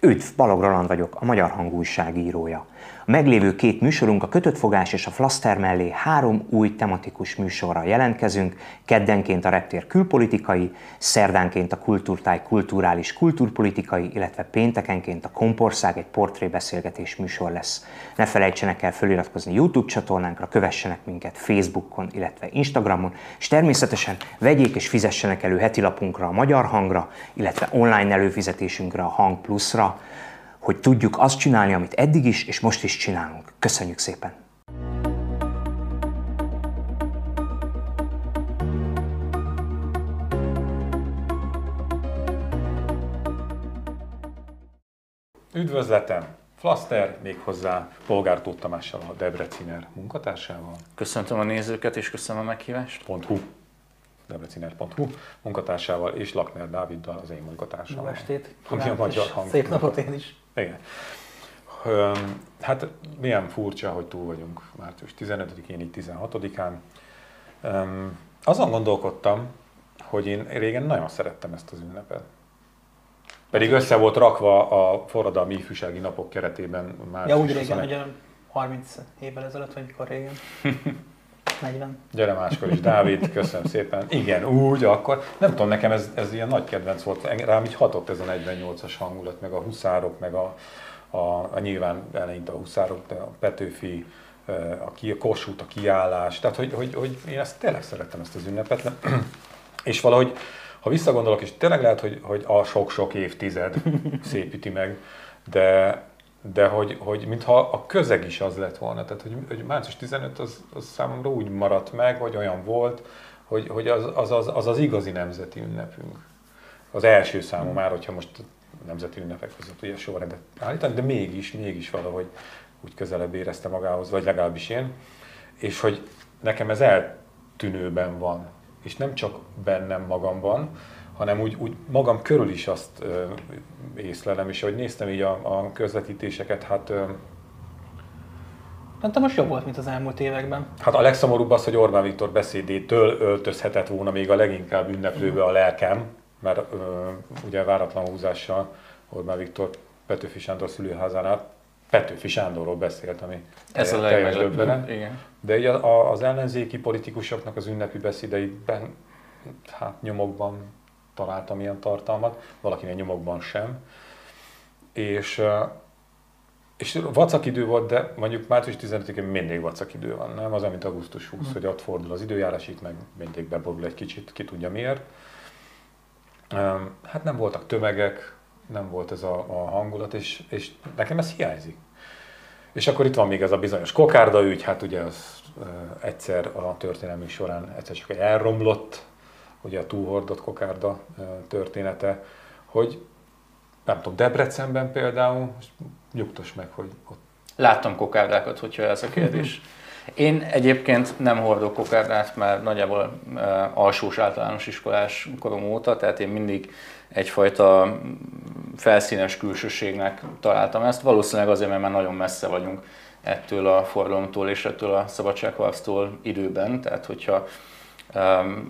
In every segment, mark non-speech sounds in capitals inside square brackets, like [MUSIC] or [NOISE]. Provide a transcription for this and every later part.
Üdv, Balog Roland vagyok, a Magyar Hangú újságírója. A meglévő két műsorunk, a Kötött Fogás és a Flaster mellé három új tematikus műsorra jelentkezünk, keddenként a reptér külpolitikai, szerdánként a kultúrtáj kulturális kultúrpolitikai, illetve péntekenként a Kompország egy portrébeszélgetés műsor lesz. Ne felejtsenek el feliratkozni YouTube csatornánkra, kövessenek minket Facebookon, illetve Instagramon, és természetesen vegyék és fizessenek elő heti lapunkra a Magyar Hangra, illetve online előfizetésünkre a Hang Plusra, hogy tudjuk azt csinálni, amit eddig is és most is csinálunk. Köszönjük szépen! Üdvözletem! Flaster méghozzá Polgár Tóth Tamással, a Debreciner munkatársával. Köszöntöm a nézőket és köszönöm a meghívást. .hu debreciner.hu munkatársával és Lakner Dáviddal, az én munkatársam. Jó estét! Ami a magyar hang. Szép napot én is! Igen. Hát milyen furcsa, hogy túl vagyunk március 15-én, így 16-án. Azon gondolkodtam, hogy én régen nagyon szerettem ezt az ünnepet. Pedig össze volt rakva a forradalmi ifjúsági napok keretében már. Ja, úgy régen, hogy 30 évvel ezelőtt, vagy mikor régen. [LAUGHS] 40. Gyere máskor is, Dávid, köszönöm szépen. Igen, úgy, akkor nem tudom, nekem ez, ez ilyen nagy kedvenc volt, rám így hatott ez a 48-as hangulat, meg a huszárok, meg a, a, a nyilván eleinte a huszárok, de a Petőfi, a, ki, a Kossuth, a kiállás, tehát hogy, hogy, hogy én ezt tényleg szerettem ezt az ünnepet, [CLEARS THROAT] és valahogy, ha visszagondolok, és tényleg lehet, hogy, hogy a sok-sok évtized szépíti meg, de, de hogy, hogy mintha a közeg is az lett volna, tehát hogy, hogy március 15 az, az számomra úgy maradt meg, vagy olyan volt, hogy, hogy az, az, az, az az igazi nemzeti ünnepünk. Az első számú már, hogyha most nemzeti ünnepek között ugye sorrendet állítani, de mégis, mégis valahogy úgy közelebb érezte magához, vagy legalábbis én, és hogy nekem ez eltűnőben van, és nem csak bennem magamban, hanem úgy, úgy magam körül is azt ö, észlelem, és ahogy néztem így a, a közvetítéseket, hát ö, Szerintem most jobb volt, mint az elmúlt években. Hát a legszomorúbb az, hogy Orbán Viktor beszédétől öltözhetett volna még a leginkább ünneplőbe a lelkem, mert ö, ugye váratlan húzással Orbán Viktor Petőfi Sándor szülőházánál Petőfi Sándorról beszélt, ami Ez a Igen. De ugye az ellenzéki politikusoknak az ünnepi beszédeiben hát nyomokban találtam ilyen tartalmat, valakinek nyomokban sem. És, és vacak idő volt, de mondjuk március 15-én mindig vacak idő van, nem? Az, mint augusztus 20, mm. hogy ott fordul az időjárás, itt meg mindig beborul egy kicsit, ki tudja miért. Hát nem voltak tömegek, nem volt ez a, a hangulat, és, és nekem ez hiányzik. És akkor itt van még ez a bizonyos kokárda ügy, hát ugye az egyszer a történelmi során egyszer csak elromlott, ugye a túlhordott kokárda története, hogy nem tudom, Debrecenben például, nyugtos meg, hogy ott... Láttam kokárdákat, hogyha ez a kérdés. [LAUGHS] Én egyébként nem hordok kokárdát már nagyjából uh, alsós általános iskolás korom óta, tehát én mindig egyfajta felszínes külsőségnek találtam ezt. Valószínűleg azért, mert már nagyon messze vagyunk ettől a forgalomtól és ettől a szabadságharctól időben, tehát hogyha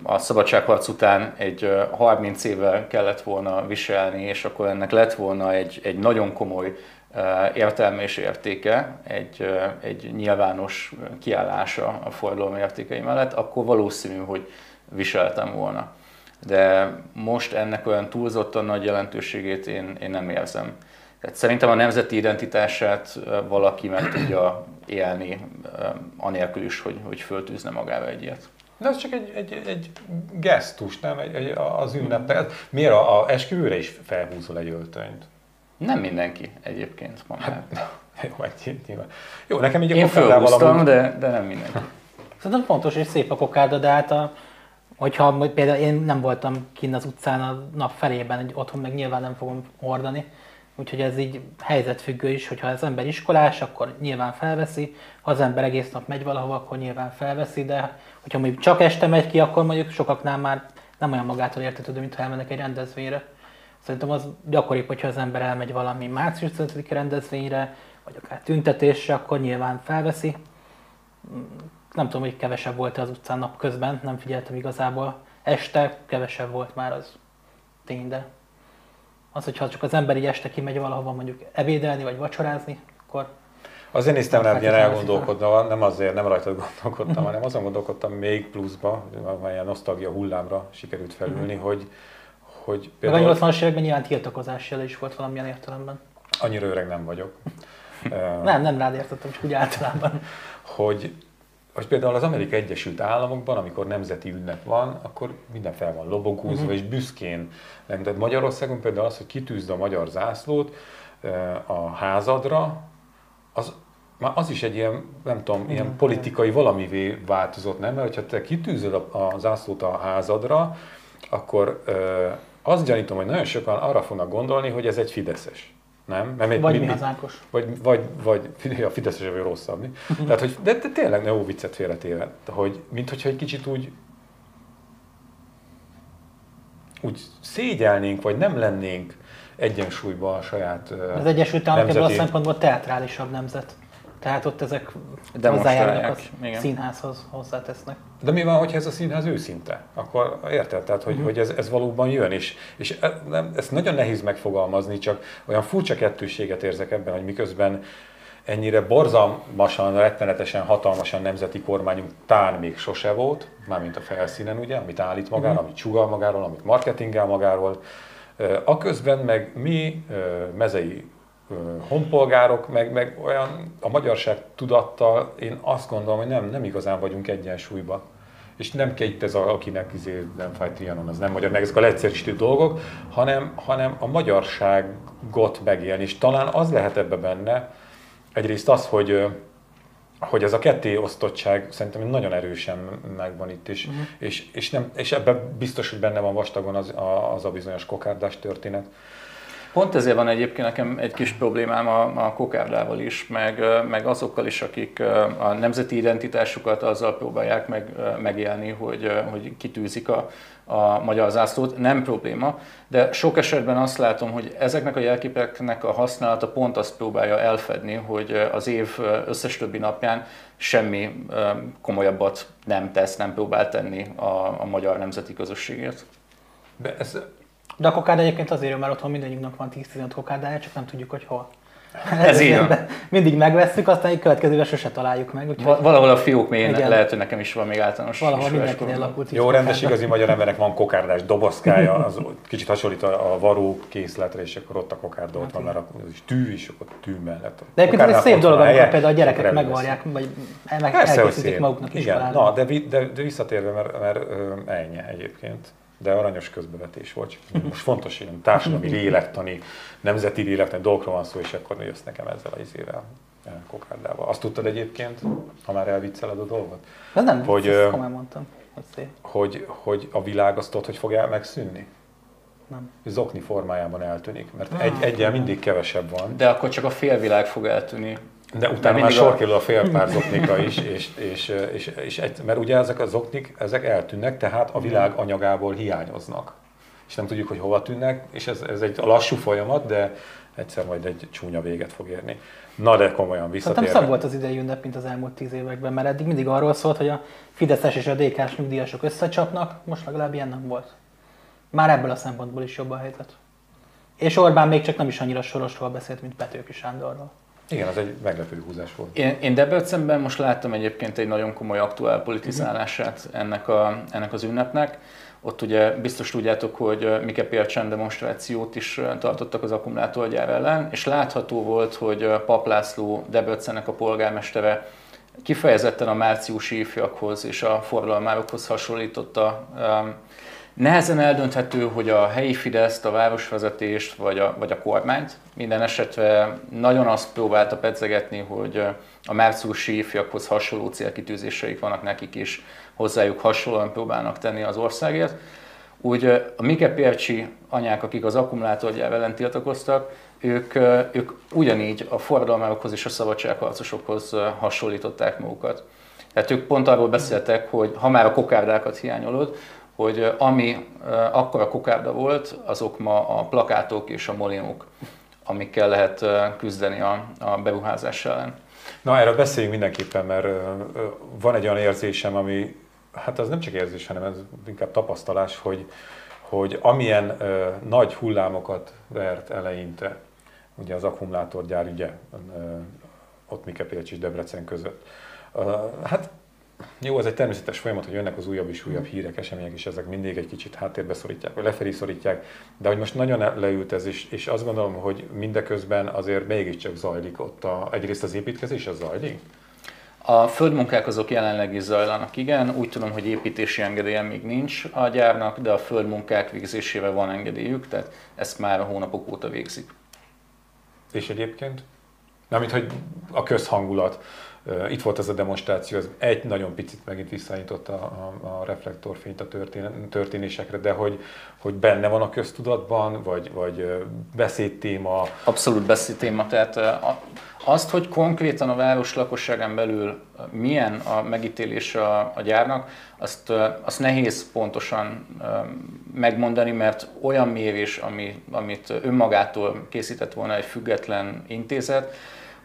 a szabadságharc után egy 30 évvel kellett volna viselni, és akkor ennek lett volna egy, egy nagyon komoly értelme és értéke, egy, egy nyilvános kiállása a forradalom értékei mellett, akkor valószínű, hogy viseltem volna. De most ennek olyan túlzottan nagy jelentőségét én, én nem érzem. Tehát szerintem a nemzeti identitását valaki meg tudja élni, anélkül is, hogy, hogy föltűzne magába egy ilyet. De ez csak egy, egy, egy gesztus, nem? Egy, egy, az ünnep. Miért a, a esküvőre is felhúzol egy öltönyt? Nem mindenki egyébként ma már. Hát, [LAUGHS] jó, egy, nyilván. Jó, nekem így a Én felhúztam, de, de nem mindenki. Szerintem fontos, hogy szép a kokárda, de hát a, hogyha például én nem voltam kinn az utcán a nap felében, egy otthon meg nyilván nem fogom hordani, úgyhogy ez így helyzetfüggő is, hogyha az ember iskolás, akkor nyilván felveszi, ha az ember egész nap megy valahova, akkor nyilván felveszi, de hogyha mondjuk csak este megy ki, akkor mondjuk sokaknál már nem olyan magától értetődő, mint ha elmennek egy rendezvényre. Szerintem az gyakoribb, hogyha az ember elmegy valami március 5 rendezvényre, vagy akár tüntetésre, akkor nyilván felveszi. Nem tudom, hogy kevesebb volt az utcán nap közben, nem figyeltem igazából este kevesebb volt már az tény, de az, hogyha csak az ember így este kimegy valahova mondjuk ebédelni vagy vacsorázni, akkor Azért néztem rá, ilyen Feltétlenül elgondolkodva, nem azért, nem rajtad gondolkodtam, hanem azon gondolkodtam még pluszba, ilyen nosztalgia hullámra sikerült felülni, hogy, hogy meg a 80-as években nyilván tiltakozás is volt valamilyen értelemben. annyira öreg nem vagyok. [LAUGHS] Nem, nem rád értettem, csak úgy általában. hogy, hogy például az Amerika Egyesült Államokban, amikor nemzeti ünnep van, akkor minden fel van lobogózva, uh-huh. és büszkén. Nem, de Magyarországon például az, hogy kitűzd a magyar zászlót ö, a házadra, az, már az is egy ilyen, nem tudom, ilyen politikai valamivé változott, nem? Mert hogyha te kitűzöd a, a zászlót a házadra, akkor ö, azt gyanítom, hogy nagyon sokan arra fognak gondolni, hogy ez egy fideszes. Nem? Mert Vagy mi- mi hazánkos. vagy, vagy, vagy [LAUGHS] a Fideszes vagy rosszabb. Mi? [LAUGHS] Tehát, hogy, de, de tényleg ne jó viccet félretéve. hogy mint hogyha egy kicsit úgy úgy szégyelnénk, vagy nem lennénk egyensúlyban a saját Az Egyesült Államok ebből a nemzeti- szempontból teatrálisabb nemzet. Tehát ott ezek hozzájárulnak a igen. színházhoz, hozzátesznek. De mi van, hogyha ez a színház őszinte? Akkor érted? Tehát, hogy, hogy ez, ez valóban jön, és, és e- nem, ezt nagyon nehéz megfogalmazni, csak olyan furcsa kettőséget érzek ebben, hogy miközben ennyire borzalmasan, rettenetesen, hatalmasan nemzeti kormányunk tán még sose volt, mármint a felszínen, ugye, amit állít magáról, amit sugal magáról, amit marketingel magáról, aközben meg mi mezei honpolgárok, meg, meg olyan a magyarság tudattal, én azt gondolom, hogy nem, nem igazán vagyunk egyensúlyban. És nem kell itt ez, a, akinek izé nem fáj Trianon, az nem magyar, meg ezek a leegyszerűsítő dolgok, hanem, hanem a magyarságot megélni. És talán az lehet ebbe benne, egyrészt az, hogy hogy ez a ketté osztottság szerintem nagyon erősen megvan itt is, uh-huh. és, és, nem, és ebben biztos, hogy benne van vastagon az a, az a bizonyos kokárdás történet. Pont ezért van egyébként nekem egy kis problémám a, a kokárdával is, meg, meg azokkal is, akik a nemzeti identitásukat azzal próbálják meg, megélni, hogy, hogy kitűzik a, a magyar zászlót. Nem probléma, de sok esetben azt látom, hogy ezeknek a jelképeknek a használata pont azt próbálja elfedni, hogy az év összes többi napján semmi komolyabbat nem tesz, nem próbál tenni a, a magyar nemzeti közösségért. De ez, De a kokárda egyébként azért jó, mert otthon mindannyiunknak van 10-15 kokárdája, csak nem tudjuk, hogy hol. Ez így van. [LAUGHS] Mindig megvesszük, aztán egy következőben sose találjuk meg. Úgyhogy Va- Valahol a fiók mélyén Igen. lehet, hogy nekem is van még általános valahol mindenkinél koromban. lakult jó, rendes, kokárda. igazi magyar embernek van kokárdás dobozkája, [LAUGHS] az kicsit hasonlít a, a varó készletre, és akkor ott a kokárda ott van, mert az is tű, és akkor tű mellett. De egyébként ez szép dolog, amikor például a gyerekek megvarják, vagy meg elkészítik maguknak Igen, iskolában. na, de, de, de visszatérve, mert, mert ennyi egyébként. De aranyos közbevetés volt. Most fontos, hogy társadalmi lélektani, nemzeti lélektani dolgokról van szó, és akkor jössz nekem ezzel az izével, eh, kokárdával. Azt tudtad egyébként, ha már elvicceled a dolgot, De nem, hogy, komolyan mondtam, hogy hogy, hogy a világ azt tudod, hogy fog el megszűnni? Nem. Zokni formájában eltűnik, mert egy, egyen mindig kevesebb van. De akkor csak a félvilág fog eltűnni. De utána már sor a- kerül a félpár zoknika is, és, és, és, és egy, mert ugye ezek a zoknik, ezek eltűnnek, tehát a világ anyagából hiányoznak. És nem tudjuk, hogy hova tűnnek, és ez, ez egy lassú folyamat, de egyszer majd egy csúnya véget fog érni. Na de komolyan visszatérve. szebb volt az idei ünnep, mint az elmúlt tíz években, mert eddig mindig arról szólt, hogy a Fideszes és a DK-s nyugdíjasok összecsapnak, most legalább ilyen nem volt. Már ebből a szempontból is jobb a helyzet. És Orbán még csak nem is annyira Sorosról beszélt, mint Petőfi Sándorról. Igen, az egy meglepő húzás volt. Én, én Debrecenben most láttam egyébként egy nagyon komoly aktuál politizálását ennek, a, ennek az ünnepnek. Ott ugye biztos tudjátok, hogy Mike Pércsen demonstrációt is tartottak az akkumulátorgyár ellen, és látható volt, hogy Pap László Debrecennek a polgármestere kifejezetten a márciusi ifjakhoz és a forradalmárokhoz hasonlította. Nehezen eldönthető, hogy a helyi Fideszt, a városvezetést vagy a, vagy a kormányt. Minden esetre nagyon azt próbálta pedzegetni, hogy a márciusi ifjakhoz hasonló célkitűzéseik vannak nekik is, hozzájuk hasonlóan próbálnak tenni az országért. Úgy a Mike Pércsi anyák, akik az akkumulátorgyár ellen tiltakoztak, ők, ők ugyanígy a forradalmárokhoz és a szabadságharcosokhoz hasonlították magukat. Tehát ők pont arról beszéltek, hogy ha már a kokárdákat hiányolod, hogy ami akkor a kokárda volt, azok ma a plakátok és a molinók, amikkel lehet küzdeni a, a beruházás ellen. Na, erről beszéljünk mindenképpen, mert van egy olyan érzésem, ami hát az nem csak érzés, hanem ez inkább tapasztalás, hogy, hogy amilyen nagy hullámokat vert eleinte, ugye az akkumulátorgyár ügye, ott Mikepélcs és Debrecen között. Hát jó, ez egy természetes folyamat, hogy jönnek az újabb és újabb hírek, események, és ezek mindig egy kicsit háttérbe szorítják, vagy lefelé szorítják, de hogy most nagyon leült ez, és, és azt gondolom, hogy mindeközben azért mégiscsak zajlik ott a, egyrészt az építkezés, az zajlik? A földmunkák azok jelenleg is zajlanak, igen. Úgy tudom, hogy építési engedélye még nincs a gyárnak, de a földmunkák végzésével van engedélyük, tehát ezt már a hónapok óta végzik. És egyébként? Mármint, hogy a közhangulat. Itt volt ez a demonstráció, ez egy nagyon picit megint visszanyított a, a, a reflektorfényt a történ, történésekre, de hogy, hogy benne van a köztudatban, vagy, vagy beszédtéma? Abszolút beszédtéma, tehát azt, hogy konkrétan a város lakosságán belül milyen a megítélés a, a gyárnak, azt, azt nehéz pontosan megmondani, mert olyan mérés, ami, amit önmagától készített volna egy független intézet,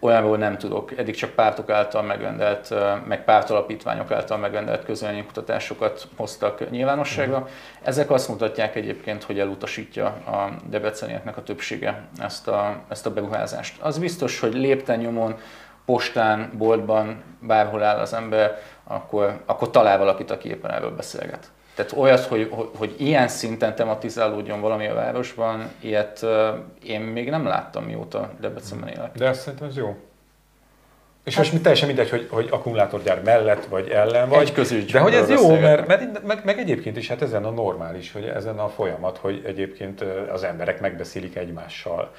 olyanról nem tudok. Eddig csak pártok által megrendelt, meg pártalapítványok által megrendelt közvéleménykutatásokat hoztak nyilvánosságra. Uh-huh. Ezek azt mutatják egyébként, hogy elutasítja a debrecenieknek a többsége ezt a, ezt a beruházást. Az biztos, hogy lépten nyomon, postán, boltban, bárhol áll az ember, akkor, akkor talál valakit, aki éppen erről beszélget. Tehát olyat, hogy, hogy, hogy ilyen szinten tematizálódjon valami a városban, ilyet én még nem láttam, mióta Debrecenben élek. De azt szerintem ez jó. És hát, most teljesen mindegy, hogy, hogy akkumulátorgyár mellett vagy ellen vagy. Egy de hogy ez jó, mert, mert meg, meg, egyébként is hát ezen a normális, hogy ezen a folyamat, hogy egyébként az emberek megbeszélik egymással.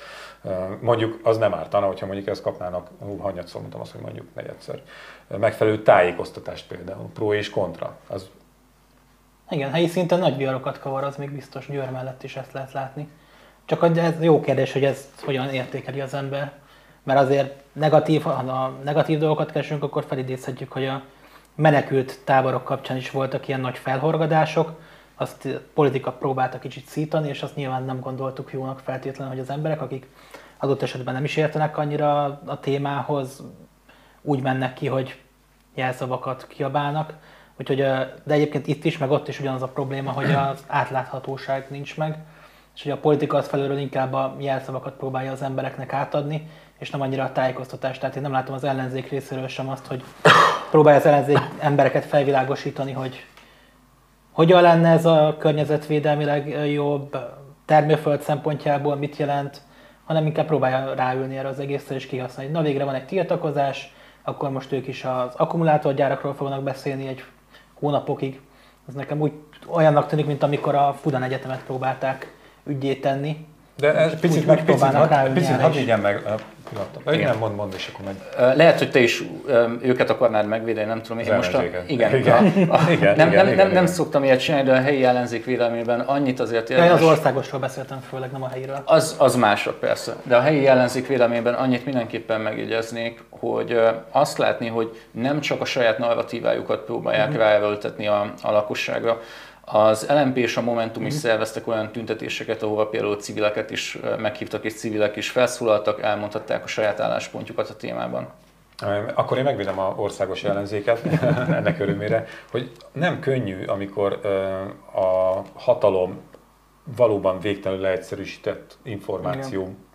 Mondjuk az nem ártana, hogyha mondjuk ezt kapnának, hú, hanyat szó mondtam azt, hogy mondjuk negyedszer, megfelelő tájékoztatást például, pro és kontra. Az igen, helyi szinten nagy viharokat kavar, az még biztos Győr mellett is ezt lehet látni. Csak ez jó kérdés, hogy ezt hogyan értékeli az ember. Mert azért negatív, ha a negatív dolgokat keresünk, akkor felidézhetjük, hogy a menekült táborok kapcsán is voltak ilyen nagy felhorgadások, azt politika próbálta kicsit szítani, és azt nyilván nem gondoltuk jónak feltétlenül, hogy az emberek, akik adott esetben nem is értenek annyira a témához, úgy mennek ki, hogy jelszavakat kiabálnak. Úgyhogy, de egyébként itt is, meg ott is ugyanaz a probléma, hogy [CLEARS THROAT] az átláthatóság nincs meg, és hogy a politika az felülről inkább a jelszavakat próbálja az embereknek átadni, és nem annyira a tájékoztatást. Tehát én nem látom az ellenzék részéről sem azt, hogy [CLEARS THROAT] próbálja az ellenzék embereket felvilágosítani, hogy hogyan lenne ez a környezetvédelmileg jobb, termőföld szempontjából mit jelent, hanem inkább próbálja ráülni erre az egészre és kihasználni. Na végre van egy tiltakozás, akkor most ők is az akkumulátorgyárakról fognak beszélni egy hónapokig. Ez nekem úgy olyannak tűnik, mint amikor a Fudan Egyetemet próbálták ügyét tenni. De ez picit, meg, picit, picit, picit hadd vigyen meg pillanat. Igen, mond, mond, és akkor meg. Lehet, hogy te is őket akarnád megvédeni, nem tudom. Én most a, igen, igen, a, a, [LAUGHS] igen, nem, igen, nem, igen, nem, szoktam ilyet csinálni, de a helyi ellenzék véleményben annyit azért érdemes. Én az országosról beszéltem főleg, nem a helyiről. Az, az mások persze. De a helyi ellenzék véleményben annyit mindenképpen megjegyeznék, hogy azt látni, hogy nem csak a saját narratívájukat próbálják uh-huh. ráerőltetni a, a lakosságra, az LMP és a Momentum is mhm. szerveztek olyan tüntetéseket, ahol például civileket is meghívtak, és civilek is felszólaltak, elmondhatták a saját álláspontjukat a témában. Akkor én megvédem a országos ellenzéket [LAUGHS] ennek örömére, hogy nem könnyű, amikor a hatalom valóban végtelenül leegyszerűsített információ Igen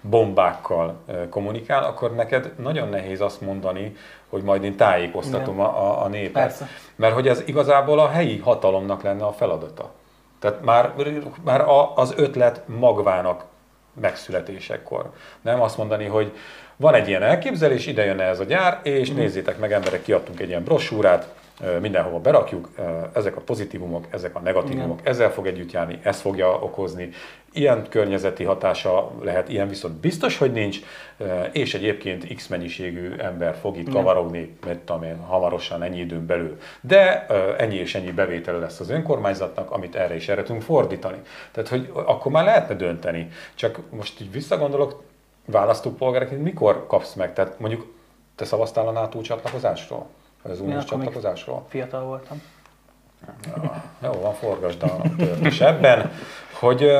bombákkal kommunikál, akkor neked nagyon nehéz azt mondani, hogy majd én tájékoztatom a, a népet. Persze. Mert hogy ez igazából a helyi hatalomnak lenne a feladata. Tehát már, már az ötlet magvának megszületésekor. Nem azt mondani, hogy van egy ilyen elképzelés, ide jön ez a gyár, és mm. nézzétek meg emberek, kiadtunk egy ilyen brosúrát, mindenhova berakjuk, ezek a pozitívumok, ezek a negatívumok, Igen. ezzel fog együtt járni, ez fogja okozni. Ilyen környezeti hatása lehet, ilyen viszont biztos, hogy nincs, és egyébként x mennyiségű ember fog itt kavarogni, mert tudom én, hamarosan ennyi időn belül. De ennyi és ennyi bevétel lesz az önkormányzatnak, amit erre is erre tudunk fordítani. Tehát, hogy akkor már lehetne dönteni. Csak most így visszagondolok, választópolgárként mikor kapsz meg? Tehát mondjuk te szavaztál a NATO csatlakozásról? Az uniós csatlakozásról? Fiatal voltam. Ja, jó, van, forgasd a is ebben, hogy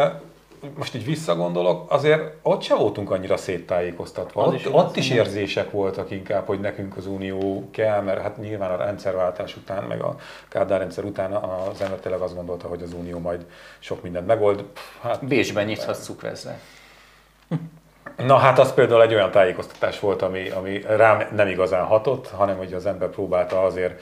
most így visszagondolok, azért ott se voltunk annyira széttájékoztatva. Az Ott, is ott is érzések voltak inkább, hogy nekünk az Unió kell, mert hát nyilván a rendszerváltás után, meg a Kádár rendszer után az ember tényleg azt gondolta, hogy az Unió majd sok mindent megold. Hát, Bécsben nyithatsz cukrezzel. [LAUGHS] na hát az például egy olyan tájékoztatás volt, ami, ami rám nem igazán hatott, hanem hogy az ember próbálta azért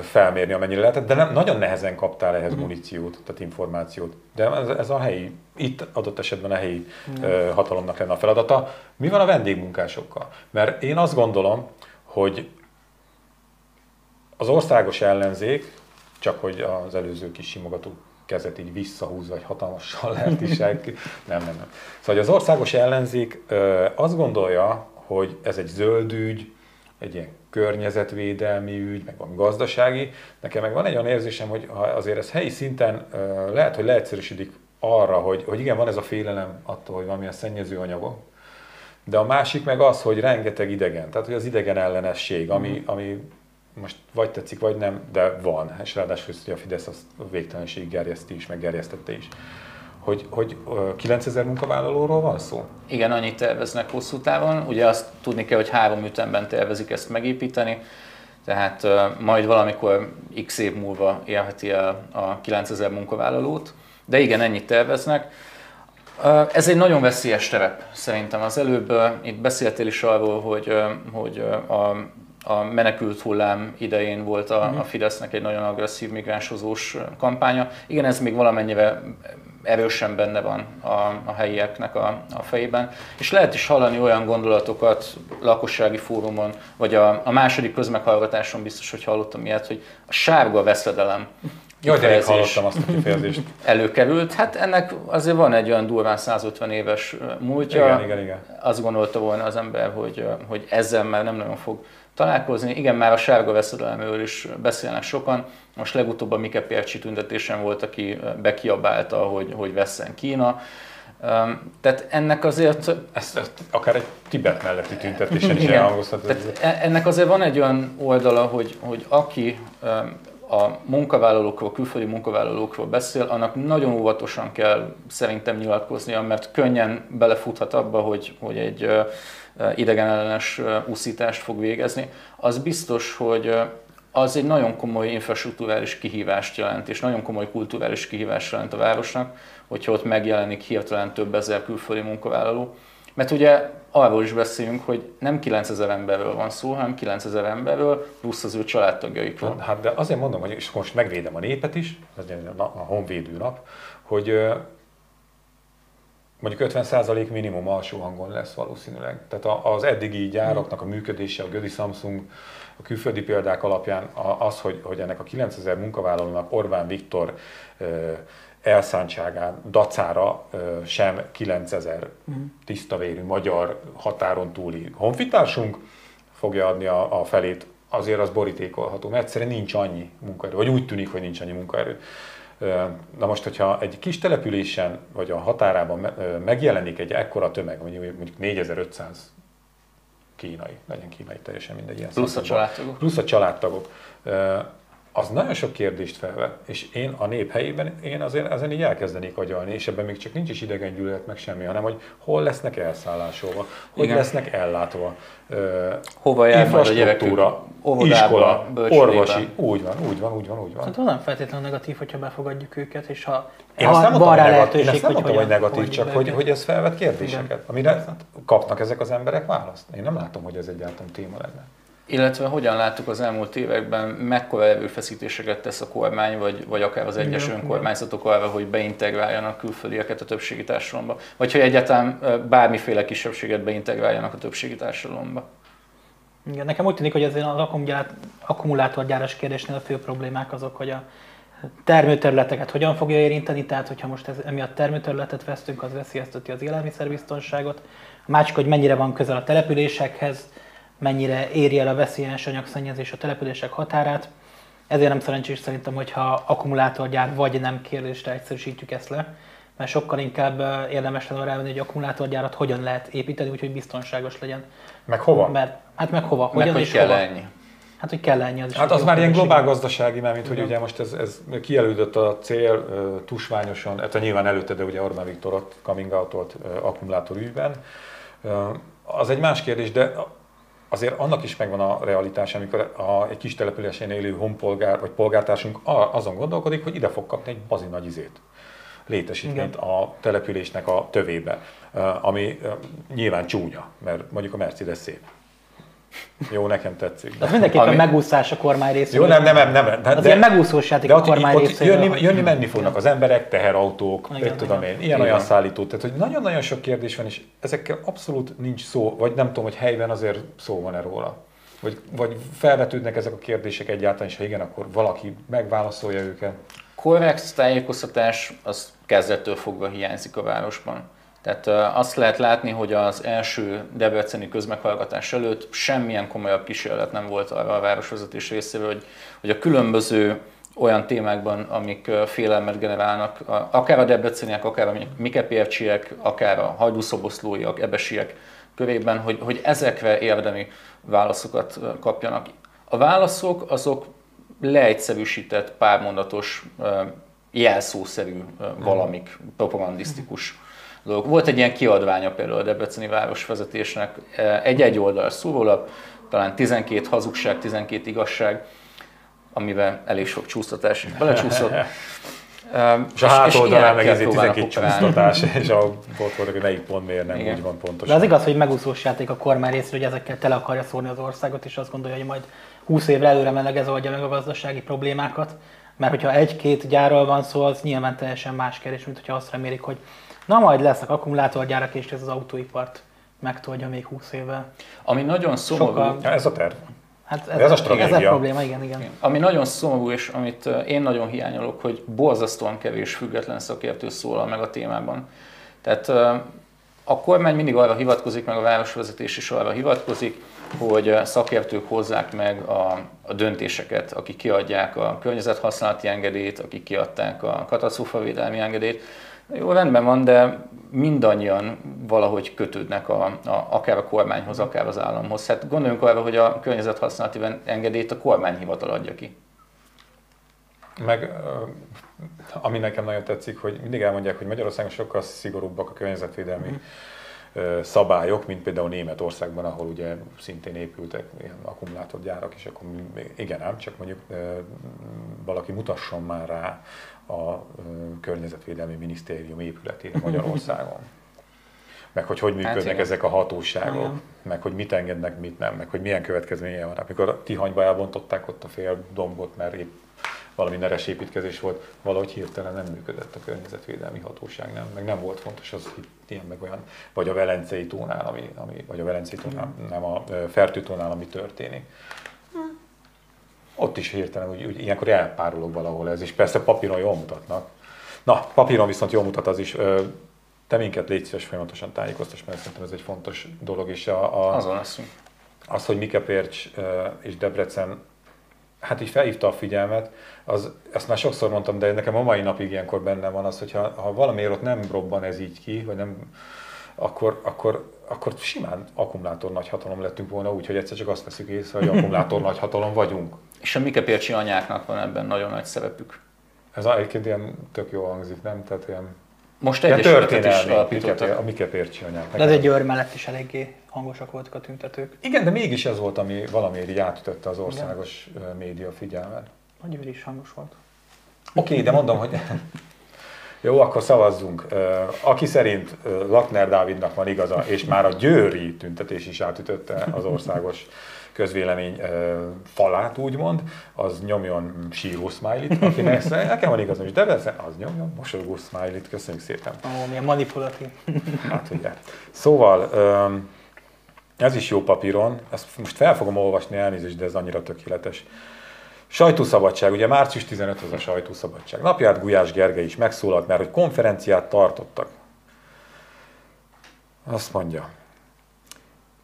felmérni, amennyire lehetett, de nem, nagyon nehezen kaptál ehhez muníciót, tehát információt. De ez, ez a helyi, itt adott esetben a helyi ö, hatalomnak lenne a feladata. Mi van a vendégmunkásokkal? Mert én azt gondolom, hogy az országos ellenzék, csak hogy az előző kis simogató kezet így visszahúz, vagy hatalmassal [LAUGHS] lehet is. Nem, nem, nem. Szóval az országos ellenzék azt gondolja, hogy ez egy zöld ügy, egy ilyen környezetvédelmi ügy, meg van gazdasági. Nekem meg van egy olyan érzésem, hogy azért ez helyi szinten lehet, hogy leegyszerűsödik arra, hogy, hogy igen, van ez a félelem attól, hogy valamilyen szennyező anyagok, de a másik meg az, hogy rengeteg idegen, tehát hogy az idegen ellenesség, ami, ami most vagy tetszik, vagy nem, de van, és ráadásul a Fidesz azt végtelenség gerjeszti is, meg gerjesztette is. Hogy, hogy ö, 9000 munkavállalóról van szó? Igen, annyit terveznek hosszú távon. Ugye azt tudni kell, hogy három ütemben tervezik ezt megépíteni, tehát majd valamikor x év múlva élheti el a 9000 munkavállalót, de igen, ennyit terveznek. Ez egy nagyon veszélyes terep szerintem. Az előbb itt beszéltél is arról, hogy, hogy a, a menekült hullám idején volt a, a Fidesznek egy nagyon agresszív migránshozós kampánya. Igen, ez még valamennyire erősen benne van a, a helyieknek a, a fejében, és lehet is hallani olyan gondolatokat lakossági fórumon, vagy a, a második közmeghallgatáson biztos, hogy hallottam ilyet, hogy a sárga veszedelem Jaj, de hallottam azt a kifejezést. [LAUGHS] előkerült. Hát ennek azért van egy olyan durván 150 éves múltja. Igen, igen, igen. Azt gondolta volna az ember, hogy, hogy ezzel már nem nagyon fog találkozni. Igen, már a sárga veszedelemről is beszélnek sokan. Most legutóbb a Mike Percsi tüntetésen volt, aki bekiabálta, hogy, hogy vesszen Kína. Tehát ennek azért Ezt, ezt akár egy Tibet melletti tüntetésen is elhangozhat. e- ennek azért van egy olyan oldala, hogy, hogy aki a munkavállalókról, külföldi munkavállalókról beszél, annak nagyon óvatosan kell szerintem nyilatkoznia, mert könnyen belefuthat abba, hogy, hogy egy idegenellenes úszítást fog végezni. Az biztos, hogy az egy nagyon komoly infrastruktúrális kihívást jelent, és nagyon komoly kulturális kihívást jelent a városnak, hogyha ott megjelenik hirtelen több ezer külföldi munkavállaló. Mert ugye arról is beszélünk, hogy nem 9000 emberről van szó, hanem 9000 emberről, plusz az ő családtagjaikról. Hát de azért mondom, hogy és most megvédem a népet is, ez a honvédő nap, hogy mondjuk 50% minimum alsó hangon lesz valószínűleg. Tehát az eddigi gyáraknak a működése, a Gödi Samsung, a külföldi példák alapján az, hogy, hogy ennek a 9000 munkavállalónak Orbán Viktor elszántságán, dacára sem 9000 tisztavérű magyar határon túli honfitársunk fogja adni a, a felét, azért az borítékolható, mert egyszerűen nincs annyi munkaerő, vagy úgy tűnik, hogy nincs annyi munkaerő. Na most, hogyha egy kis településen, vagy a határában megjelenik egy ekkora tömeg, mondjuk mondjuk 4500 kínai, legyen kínai teljesen mindegy. ilyen Plusz a családtagok. Plusz a családtagok. Az nagyon sok kérdést felvet, és én a nép helyében én azért ezen így elkezdenék agyalni, és ebben még csak nincs is idegen gyűlölet, meg semmi, hanem hogy hol lesznek elszállásolva, hogy Igen. lesznek ellátva. Hova jár majd a? Óvodába, iskola, orvosi, úgy van, úgy van, úgy van, úgy van. Szerintem nem feltétlenül negatív, hogyha befogadjuk őket, és ha Én ha azt nem mondtam, van hogy rá negatív, én lehetőség, azt nem mondtam, hogy hogyan negatív, csak hogy, hogy ez felvet kérdéseket, amire kapnak ezek az emberek választ. Én nem látom, hogy ez egyáltalán téma lenne. Illetve hogyan láttuk az elmúlt években, mekkora erőfeszítéseket tesz a kormány, vagy, vagy akár az egyes Igen, önkormányzatok arra, hogy beintegráljanak külföldieket a többségi társadalomba, vagy hogy egyáltalán bármiféle kisebbséget beintegráljanak a többségi társadalomba. Igen, nekem úgy tűnik, hogy az az akkumulát- akkumulátorgyáros kérdésnél a fő problémák azok, hogy a termőterületeket hogyan fogja érinteni, tehát hogyha most ez, emiatt termőterületet vesztünk, az veszélyezteti az élelmiszerbiztonságot. A másik, hogy mennyire van közel a településekhez, mennyire éri el a veszélyes anyagszennyezés a települések határát. Ezért nem szerencsés szerintem, hogyha akkumulátorgyár vagy nem kérdésre egyszerűsítjük ezt le, mert sokkal inkább érdemes lenne rávenni, hogy akkumulátorgyárat hogyan lehet építeni, úgyhogy biztonságos legyen. Meg hova? Mert, hát meg hova? Meg Hogyan hogy és kell hova? ennyi. Hát, hogy kell ennyi az is. Hát az már ilyen globál gazdasági, mert mint hogy ugye most ez, ez kijelődött a cél tusványosan, hát nyilván előtte, de ugye Orbán Viktor ott coming out akkumulátor ügyben. Ö, Az egy más kérdés, de azért annak is megvan a realitás, amikor a, egy kis településen élő honpolgár vagy polgártársunk azon gondolkodik, hogy ide fog kapni egy bazi nagy izét létesítményt a településnek a tövébe, ami nyilván csúnya, mert mondjuk a Mercedes szép. Jó, nekem tetszik. Az mindenképpen Ami- megúszás a kormány részéről. Jó, nem, nem, nem, nem. De, Az ilyen megúszós játék de a kormány ott részéről. jönni, jönni, menni fognak az emberek, teherautók, Igen, tudom én, ilyen-olyan szállító. Tehát, hogy nagyon-nagyon sok kérdés van, és ezekkel abszolút nincs szó, vagy nem tudom, hogy helyben azért szó van-e róla. Vagy, vagy felvetődnek ezek a kérdések egyáltalán, és ha igen, akkor valaki megválaszolja őket. korrekt tájékoztatás az kezdettől fogva hiányzik a városban. Tehát azt lehet látni, hogy az első debreceni közmeghallgatás előtt semmilyen komolyabb kísérlet nem volt arra a városvezetés részéről, hogy, hogy a különböző olyan témákban, amik félelmet generálnak, akár a debreceniek, akár a mikepércsiek, akár a hajdúszoboszlóiak, ebesiek körében, hogy, hogy ezekre érdemi válaszokat kapjanak. A válaszok azok leegyszerűsített, pármondatos, jelszószerű ö, valamik, propagandisztikus dolgok. Volt egy ilyen kiadványa például a Debreceni városvezetésnek, ö, egy-egy oldal szórólap, talán 12 hazugság, 12 igazság, amivel elég sok csúsztatás is belecsúszott. Ö, [LAUGHS] És a hátoldalán meg ezért próbálnak 12 operálni. csúsztatás, [LAUGHS] és a, ott volt, hogy melyik pont miért nem Igen. úgy van pontosan. De az igaz, hogy megúszós játék a kormány részéről, hogy ezekkel tele akarja szórni az országot, és azt gondolja, hogy majd 20 évre előre meleg ez oldja meg a gazdasági problémákat. Mert hogyha egy-két gyárral van szó, az nyilván teljesen más kérdés, mint hogyha azt remélik, hogy na majd lesznek akkumulátorgyárak, és ez az autóipart megtolja még 20 évvel. Ami nagyon szomorú, Sokkal- Ja, ez a terv. Hát Ez a ez stratégia. a probléma, igen, igen. Ami nagyon szomorú, és amit én nagyon hiányolok, hogy borzasztóan kevés független szakértő szólal meg a témában. Tehát a kormány mindig arra hivatkozik, meg a városvezetés is arra hivatkozik, hogy szakértők hozzák meg a, a döntéseket, akik kiadják a környezethasználati engedélyt, akik kiadták a katasztrófavédelmi engedélyt. Jó, rendben van, de mindannyian valahogy kötődnek a, a, akár a kormányhoz, akár az államhoz. Hát gondoljunk arra, hogy a környezethasználati engedélyt a kormányhivatal adja ki. Meg ami nekem nagyon tetszik, hogy mindig elmondják, hogy Magyarországon sokkal szigorúbbak a környezetvédelmi szabályok, mint például Németországban, ahol ugye szintén épültek ilyen akkumulátorgyárak, és akkor igen ám, csak mondjuk valaki mutasson már rá a Környezetvédelmi Minisztérium épületére Magyarországon. Meg hogy hogy működnek igen. ezek a hatóságok, Igen. meg hogy mit engednek, mit nem, meg hogy milyen következménye van. Amikor a Tihanyba elbontották ott a fél dombot, mert épp valami neres építkezés volt, valahogy hirtelen nem működött a környezetvédelmi hatóság, nem? Meg nem volt fontos az, hogy ilyen meg olyan, vagy a Velencei tónál, ami, ami vagy a Velencei tónál, nem a ö, Fertőtónál, ami történik. Ott is hirtelen, úgy, úgy ilyenkor elpárolog valahol ez, és persze papíron jól mutatnak. Na, papíron viszont jól mutat az is. Te minket légy szíves folyamatosan tájékoztass, mert szerintem ez egy fontos dolog, és a, a, Azon leszünk. az, hogy Mikepércs és Debrecen hát így felhívta a figyelmet, az, ezt már sokszor mondtam, de nekem a mai napig ilyenkor benne van az, hogy ha, ha valamiért ott nem robban ez így ki, vagy nem, akkor, akkor, akkor simán akkumulátor nagyhatalom lettünk volna úgy, hogy egyszer csak azt veszük észre, hogy [LAUGHS] akkumulátor nagyhatalom vagyunk. És a Mikepércsi anyáknak van ebben nagyon nagy szerepük. Ez egyébként ilyen tök jó hangzik, nem? Tehát ilyen, Most ilyen egyesületet is történelmi, alapítottak. a Mikepércsi anyák. De azért Győr mellett is eléggé hangosak voltak a tüntetők. Igen, de mégis ez volt, ami valamiért átütötte az országos ö, média figyelmet. A Győr is hangos volt. Oké, de mondom, hogy [LAUGHS] jó, akkor szavazzunk. Aki szerint Lakner Dávidnak van igaza, és már a győri tüntetés is átütötte az országos közvélemény falát, úgymond, az nyomjon síró smiley-t, akinek [LAUGHS] nekem van igazam, és Debrecen, az nyomjon mosolygó smiley-t, köszönjük szépen. Ó, milyen manipulatív. [LAUGHS] Hát ugye. Szóval, ez is jó papíron, ezt most fel fogom olvasni, elnézést, de ez annyira tökéletes. Sajtószabadság, ugye március 15 az a sajtószabadság. Napját Gulyás Gergely is megszólalt, mert hogy konferenciát tartottak. Azt mondja,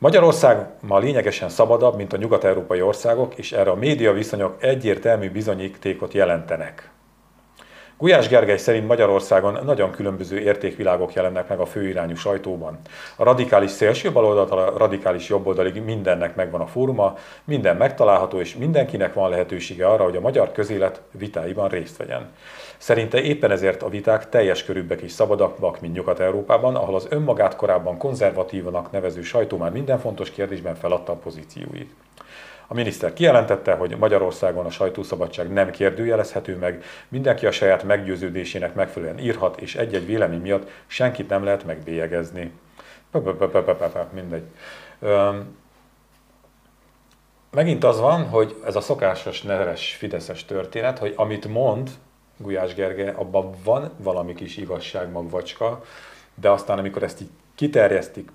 Magyarország ma lényegesen szabadabb, mint a nyugat-európai országok, és erre a média viszonyok egyértelmű bizonyítékot jelentenek. Gulyás Gergely szerint Magyarországon nagyon különböző értékvilágok jelennek meg a főirányú sajtóban. A radikális szélső baloldalt, a radikális jobboldalig mindennek megvan a fóruma, minden megtalálható, és mindenkinek van lehetősége arra, hogy a magyar közélet vitáiban részt vegyen. Szerinte éppen ezért a viták teljes körűbbek és szabadabbak, mint Nyugat-Európában, ahol az önmagát korábban konzervatívanak nevező sajtó már minden fontos kérdésben feladta a pozícióit. A miniszter kijelentette, hogy Magyarországon a sajtószabadság nem kérdőjelezhető meg, mindenki a saját meggyőződésének megfelelően írhat, és egy-egy vélemény miatt senkit nem lehet megbélyegezni. Mindegy. Megint az van, hogy ez a szokásos neves fideszes történet, hogy amit mond Gulyás Gergely, abban van valami kis igazság magvacska, de aztán amikor ezt így kiterjesztik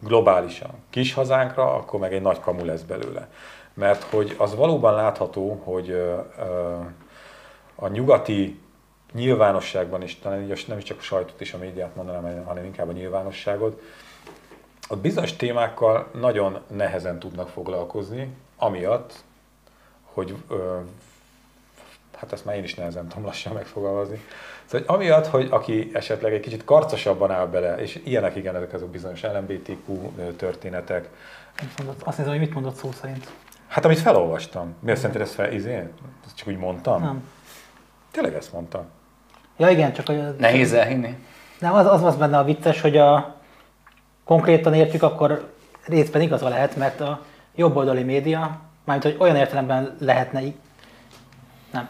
globálisan kis hazánkra, akkor meg egy nagy kamu lesz belőle. Mert hogy az valóban látható, hogy a nyugati nyilvánosságban is, talán nem is csak a sajtot és a médiát mondanám, hanem inkább a nyilvánosságot, ott bizonyos témákkal nagyon nehezen tudnak foglalkozni, amiatt, hogy hát ezt már én is nehezen tudom lassan megfogalmazni. Szóval hogy amiatt, hogy aki esetleg egy kicsit karcosabban áll bele, és ilyenek igen, ezek azok bizonyos LMBTQ történetek. Azt nézem, hogy mit mondott szó szerint. Hát amit felolvastam. Miért szerinted ezt fel, izé? Ezt csak úgy mondtam? Nem. Tényleg ezt mondtam. Ja igen, csak hogy... Nehéz elhinni. Nem, az, az az benne a vicces, hogy a konkrétan értjük, akkor részben igaza lehet, mert a jobboldali média, mármint hogy olyan értelemben lehetne nem.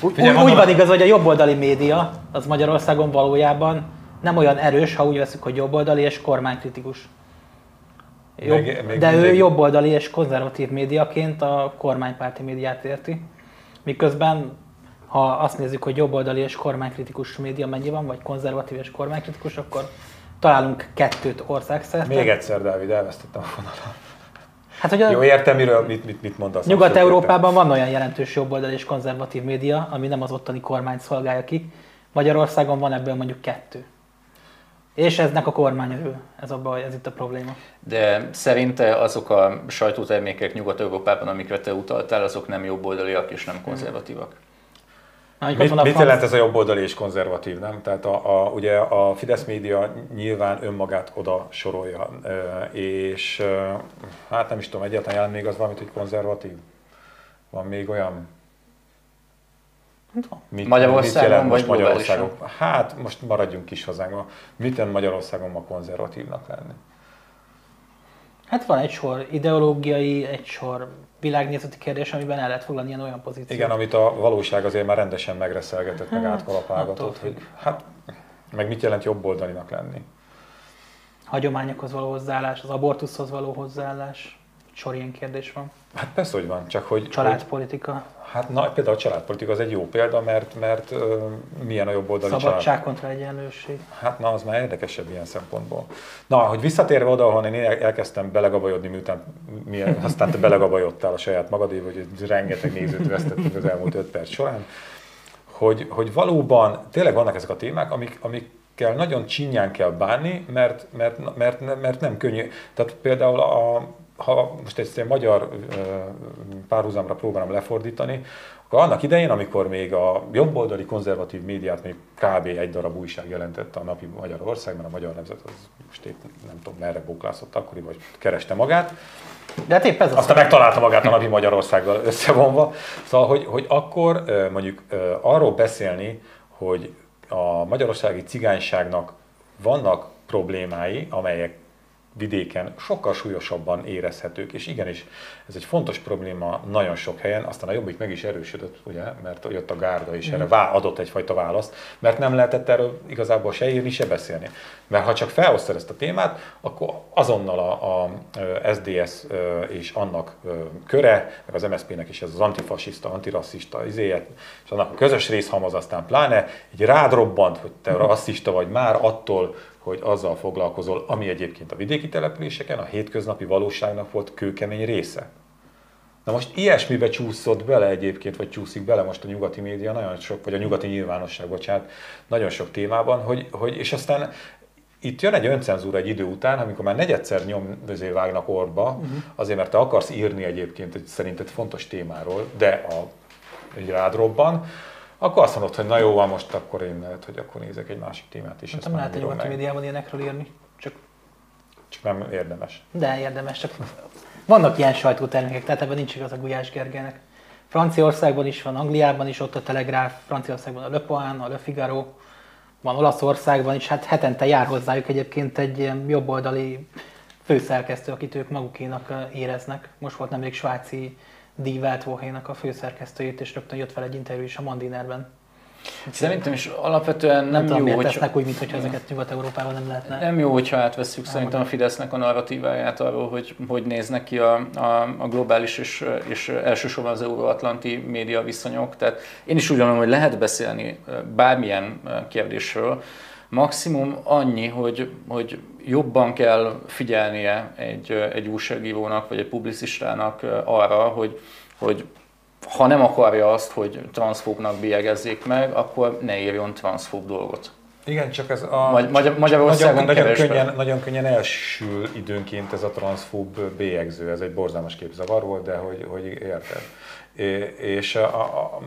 Úgy, Figyelj, úgy van igaz, hogy a jobboldali média az Magyarországon valójában nem olyan erős, ha úgy veszük, hogy jobboldali és kormánykritikus. Jobb, még, még de mindegy. ő jobboldali és konzervatív médiaként a kormánypárti médiát érti. Miközben, ha azt nézzük, hogy jobboldali és kormánykritikus média mennyi van, vagy konzervatív és kormánykritikus, akkor találunk kettőt országszerte. Még egyszer, Dávid, elvesztettem a fonalat. Hát, hogy a Jó, értem, miről, mit, mit, mit mondasz. Nyugat-Európában van olyan jelentős jobboldal és konzervatív média, ami nem az ottani kormányt szolgálja ki. Magyarországon van ebből mondjuk kettő. És eznek a kormány örül. Ez, a baj, ez itt a probléma. De szerinte azok a sajtótermékek Nyugat-Európában, amikre te utaltál, azok nem jobboldaliak és nem konzervatívak? Mit, mit jelent ez a jobboldali és konzervatív, nem? Tehát a, a, ugye a Fidesz média nyilván önmagát oda sorolja, és hát nem is tudom, egyáltalán jelent még az valamit, hogy konzervatív? Van még olyan? Mit, Magyarországon mit most Magyarországon? Hát most maradjunk kis hazánkban. Mit jelent Magyarországon ma konzervatívnak lenni? Hát van egy sor ideológiai, egy sor világnézeti kérdés, amiben el lehet foglalni ilyen olyan pozíciót. Igen, amit a valóság azért már rendesen megreszelgetett, meg hát, átkalapálgatott. Hogy, hát, meg mit jelent jobboldalinak lenni? Hagyományokhoz való hozzáállás, az abortuszhoz való hozzáállás, sor ilyen kérdés van. Hát persze, hogy van, csak hogy... Családpolitika. Hogy, Hát na, például a családpolitika az egy jó példa, mert, mert uh, milyen a jobb oldali Szabadság család. kontra egyenlőség. Hát na, az már érdekesebb ilyen szempontból. Na, hogy visszatérve oda, ahol én elkezdtem belegabajodni, miután milyen, aztán te belegabajodtál a saját magadév, hogy rengeteg nézőt vesztettünk az elmúlt öt perc során, hogy, hogy valóban tényleg vannak ezek a témák, amik, amikkel nagyon csinyán kell bánni, mert, mert, mert, mert nem könnyű. Tehát például a, ha most ezt egy magyar párhuzamra próbálom lefordítani, akkor annak idején, amikor még a jobboldali konzervatív médiát még kb. egy darab újság jelentette a napi Magyarországban, a Magyar Nemzet az most épp nem tudom merre bóklászott akkori, vagy kereste magát. De hát épp ez Aztán megtalálta magát a napi Magyarországgal összevonva. Szóval, hogy, hogy akkor mondjuk arról beszélni, hogy a magyarországi cigányságnak vannak problémái, amelyek vidéken sokkal súlyosabban érezhetők, és igenis ez egy fontos probléma nagyon sok helyen, aztán a jobbik meg is erősödött, ugye, mert jött a gárda is, erre mm. adott egyfajta választ, mert nem lehetett erről igazából se írni, se beszélni. Mert ha csak felosztod ezt a témát, akkor azonnal a, a SDS és annak köre, meg az MSZP-nek is ez az antifasiszta, antirasszista izéje, és annak a közös részhamaz aztán pláne, így rád robbant, hogy te mm. rasszista vagy már attól, hogy azzal foglalkozol, ami egyébként a vidéki településeken a hétköznapi valóságnak volt kőkemény része. Na most ilyesmibe csúszott bele egyébként, vagy csúszik bele most a nyugati média nagyon sok, vagy a nyugati nyilvánosság, bocsánat, nagyon sok témában, hogy, hogy és aztán itt jön egy öncenzúra egy idő után, amikor már negyedszer nyom vágnak orba, uh-huh. azért mert te akarsz írni egyébként egy szerinted fontos témáról, de a, egy rád robban, akkor azt mondod, hogy na jó, van most akkor én lehet, hogy akkor nézek egy másik témát is. Nem lehet egy bírom nyugati meg. médiában ilyenekről írni, csak Csak nem érdemes. de érdemes, csak vannak ilyen sajtótermékek, tehát ebben nincs igaz a Gulyás Gergelynek. Franciaországban is van, Angliában is ott a Telegráf, Franciaországban a Le Point, a Le Figaro, van Olaszországban is, hát hetente jár hozzájuk egyébként egy ilyen jobboldali főszerkesztő, akit ők magukénak éreznek. Most volt nemrég svájci Die Weltwoche-nak a főszerkesztőjét, és rögtön jött fel egy interjú is a Mandinerben. Szerintem is alapvetően Nem, nem, tudom, jó, hogy tesznek úgy, mintha ezeket Nyugat-Európában nem lehetne. Nem jó, hogyha átvesszük szerintem a Fidesznek a narratíváját arról, hogy hogy néznek ki a, a, a globális és, és elsősorban az euróatlanti média viszonyok. Tehát én is úgy gondolom, hogy lehet beszélni bármilyen kérdésről, maximum annyi, hogy, hogy jobban kell figyelnie egy, egy újságírónak vagy egy publicistának arra, hogy, hogy ha nem akarja azt, hogy transzfóbnak bélyegezzék meg, akkor ne írjon transzfób dolgot. Igen, csak ez a... Magy- Magyar- Magyarországon nagyon, könnyen, nagyon könnyen elsül időnként ez a transzfób bélyegző, ez egy borzalmas képzavar volt, de hogy, hogy érted. É- És a, a, a,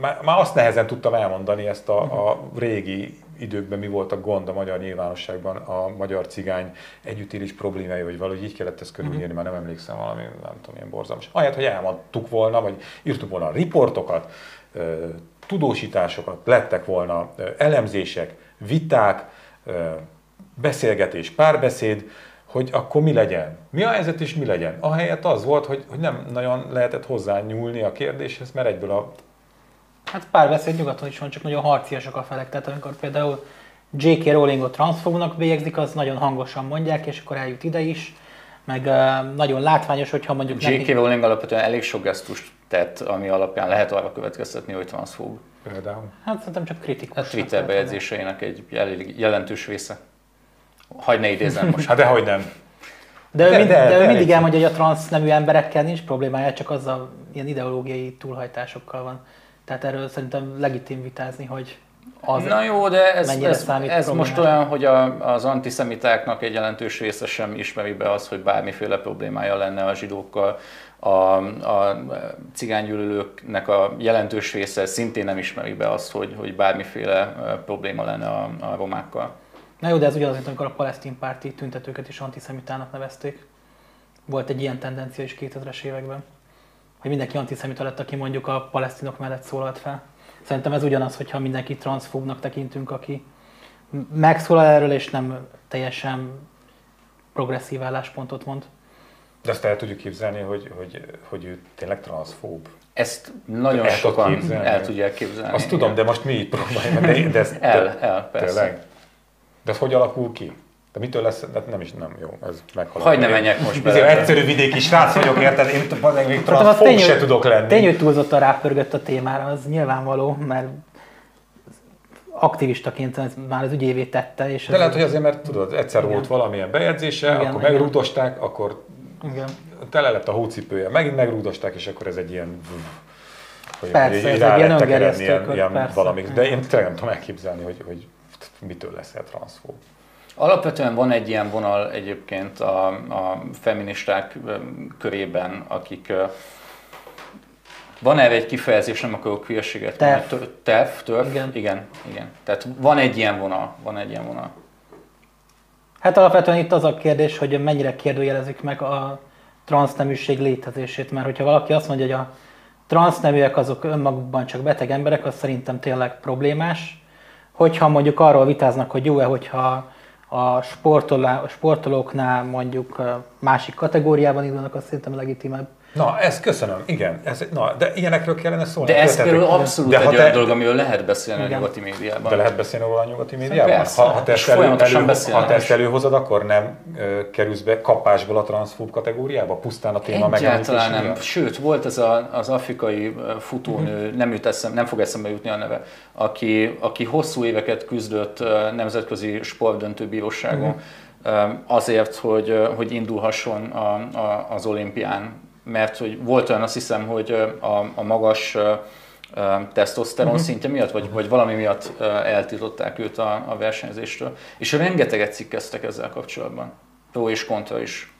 már már azt nehezen tudtam elmondani ezt a, a régi időkben mi volt a gond a magyar nyilvánosságban, a magyar cigány együttélés problémái, vagy valahogy így kellett ezt körülírni, már nem emlékszem valami, nem tudom, ilyen borzalmas. Ahelyett, hogy elmondtuk volna, vagy írtuk volna riportokat, ö, tudósításokat, lettek volna elemzések, viták, beszélgetés, párbeszéd, hogy akkor mi legyen. Mi a helyzet és mi legyen. Ahelyett az volt, hogy, hogy nem nagyon lehetett hozzányúlni a kérdéshez, mert egyből a Hát párbeszéd nyugaton is van, csak nagyon harciasak a felek. Tehát amikor például J.K. Rowlingot transzfóbnak bélyegzik, az nagyon hangosan mondják, és akkor eljut ide is. Meg uh, nagyon látványos, hogyha mondjuk J.K. Rowling alapvetően elég sok gesztust tett, ami alapján lehet arra következtetni, hogy transzfób. például. Hát szerintem csak kritikus. A Twitter bejegyzéseinek egy elég jelentős része. Hagy ne idézem most. Hát dehogy nem. De, ő De- mind, de- de, de ő mindig elmondja, hogy a transz nemű emberekkel nincs problémája, csak azzal ilyen ideológiai túlhajtásokkal van. Tehát erről szerintem legitim vitázni, hogy az Na jó, de ez, ez, ez most olyan, hogy a, az antiszemitáknak egy jelentős része sem ismeri be azt, hogy bármiféle problémája lenne a zsidókkal. A, a cigánygyűlölőknek a jelentős része szintén nem ismeri be azt, hogy, hogy bármiféle probléma lenne a, a romákkal. Na jó, de ez ugyanaz, mint amikor a palesztin párti tüntetőket is antiszemitának nevezték. Volt egy ilyen tendencia is 2000-es években, hogy mindenki antiszemita lett, aki mondjuk a palesztinok mellett szólalt fel. Szerintem ez ugyanaz, hogyha mindenki transzfóbnak tekintünk, aki megszólal erről, és nem teljesen progresszív álláspontot mond. De azt el tudjuk képzelni, hogy, hogy, hogy ő tényleg transzfób. Ezt nagyon El sokan képzelni? el tudják képzelni. Azt tudom, de most mi itt próbáljuk, de, de ez El, el, persze. Tényleg? De ez hogy alakul ki? De mitől lesz, de nem is, nem jó, ez meghalad. Hagyd ne menjek most bele. egyszerű vidéki srác vagyok, érted? Én t- még tény, se tudok lenni. Tény, hogy túlzottan rápörgött a témára, az nyilvánvaló, mert aktivistaként ez már az ügyévé tette. És De lehet, hogy azért, mert tudod, egyszer Igen. volt valamilyen bejegyzése, Igen, akkor igen. megrúdosták, akkor Igen. tele lett a hócipője, megint megrúdosták, és akkor ez egy ilyen... Hogy Persze, ez egy ilyen lettek öngerjesztő eredni ilyen, ilyen persze. valamik. De én tényleg nem tudom elképzelni, hogy, hogy mitől lesz el transzfób. Alapvetően van egy ilyen vonal egyébként a, a feministák körében, akik van erre egy kifejezés, nem akarok hülyeséget TERF. mondani. Tör- TERF, TERF, Igen. igen, igen. Tehát van egy ilyen vonal, van egy ilyen vonal. Hát alapvetően itt az a kérdés, hogy mennyire kérdőjelezik meg a transzneműség létezését, mert hogyha valaki azt mondja, hogy a transzneműek azok önmagukban csak beteg emberek, az szerintem tényleg problémás. Hogyha mondjuk arról vitáznak, hogy jó-e, hogyha a sportolóknál mondjuk másik kategóriában indulnak, az szerintem legitimebb. Na, ezt köszönöm, igen. Ez, na, de ilyenekről kellene szólni. De ez például abszolút de egy olyan te, dolog, amiről lehet beszélni a Igen. nyugati médiában. De lehet beszélni róla a nyugati médiában? Persze, ha, ha, te és ezt elő, ha te ezt előhozod, akkor nem ö, kerülsz be kapásból a transzfób kategóriába? Pusztán a téma Egyáltalán nem. miatt? Sőt, volt ez a, az afrikai futónő, nem, jut eszem, nem fog eszembe jutni a neve, aki, aki hosszú éveket küzdött nemzetközi sportdöntőbíróságon ö, azért, hogy, hogy indulhasson a, a, az olimpián. Mert hogy volt olyan, azt hiszem, hogy a, a magas ö, ö, tesztoszteron szintje miatt, vagy, vagy valami miatt eltiltották őt a, a versenyzéstől. És rengeteget cikkeztek ezzel kapcsolatban. Pro és kontra is.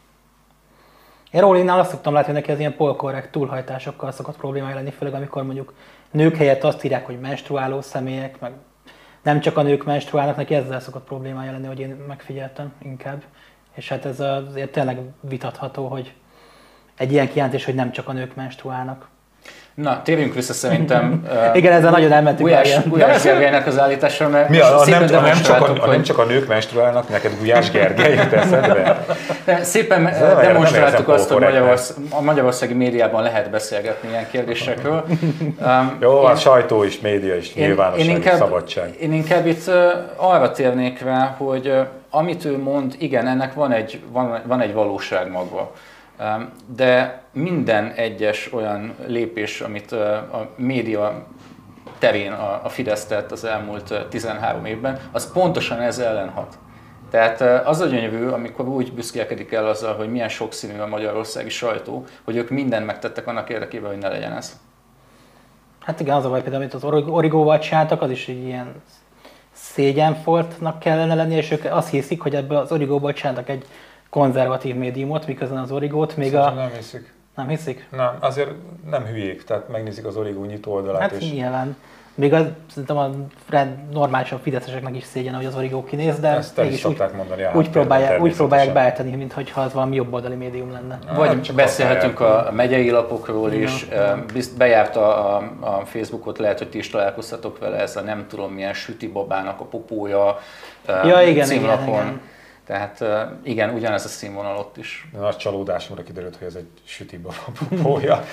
Én Rowlingnál azt szoktam látni, hogy neki az ilyen polkorrekt túlhajtásokkal szokott problémája lenni, főleg amikor mondjuk nők helyett azt írják, hogy menstruáló személyek, meg nem csak a nők menstruálnak, neki ezzel szokott problémája lenni, hogy én megfigyeltem inkább. És hát ez azért tényleg vitatható, hogy egy ilyen kijelentés, hogy nem csak a nők menstruálnak. Na, térjünk vissza szerintem. [LAUGHS] Igen, ezzel nagyon elmentünk. Gulyás, Gulyás Gergelynek az állításra, mert Mi a, a, nem, a, nem, csak a, a, nem csak a nők menstruálnak, neked Gulyás Gergely jut eszedbe? Szépen nem, demonstráltuk azt, hogy Magyarország, a magyarországi médiában lehet beszélgetni ilyen kérdésekről. [LAUGHS] Um, Jó, én, a sajtó is, média is, én, nyilvánosság én inkább, szabadság. Én inkább itt uh, arra térnék rá, hogy uh, amit ő mond, igen, ennek van egy, van, van egy valóság maga. De minden egyes olyan lépés, amit a média terén a Fidesz tett az elmúlt 13 évben, az pontosan ez ellen hat. Tehát az a gyönyörű, amikor úgy büszkélkedik el azzal, hogy milyen sokszínű a magyarországi sajtó, hogy ők mindent megtettek annak érdekében, hogy ne legyen ez. Hát igen, az a baj például, amit az origóval csináltak, az is egy ilyen szégyenfoltnak kellene lenni, és ők azt hiszik, hogy ebből az origóból csináltak egy konzervatív médiumot, miközben az origót még Szerintem a... nem hiszik. Nem hiszik? Nem, azért nem hülyék, tehát megnézik az origó nyitó oldalát. Hát és... nyilván. Még az, szerintem a normálisan fideszeseknek is szégyen, hogy az origó kinéz, de Ezt mégis úgy, mondani, úgy, próbálják, úgy próbálják beállítani, mintha az valami jobboldali médium lenne. Na, Vagy csak beszélhetünk a megyei lapokról is, ja. beszélt, a, a Facebookot, lehet, hogy ti is találkoztatok vele, ez a nem tudom milyen süti babának a popója ja, igen, címlapon. Igen, igen. Tehát igen, ugyanez a színvonal ott is. De nagy csalódásomra kiderült, hogy ez egy sütibaba popója.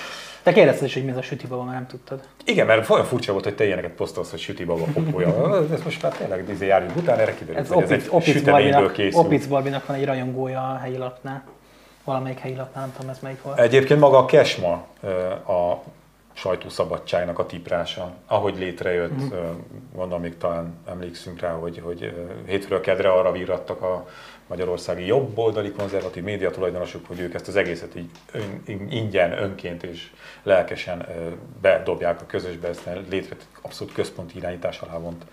Te kérdezted is, hogy mi ez a sütibaba, mert nem tudtad. Igen, mert olyan furcsa volt, hogy te ilyeneket posztolsz, hogy sütibaba popója. Ez most már tényleg izé járjunk után, erre kiderült, ez hogy opic, ez egy opic süteményből készül. Opic Barbinak van egy rajongója a helyi lapnál. Valamelyik helyi lapnál, nem tudom ez melyik volt. Egyébként maga a Kesma a sajtószabadságnak a tiprása, ahogy létrejött, mm. gondolom még talán emlékszünk rá, hogy, hogy hétfőről kedre arra virrattak a magyarországi jobboldali konzervatív média tulajdonosok, hogy ők ezt az egészet így ön, ingyen, önként és lelkesen bedobják a közösbe, ezt létre abszolút központi irányítás alá vont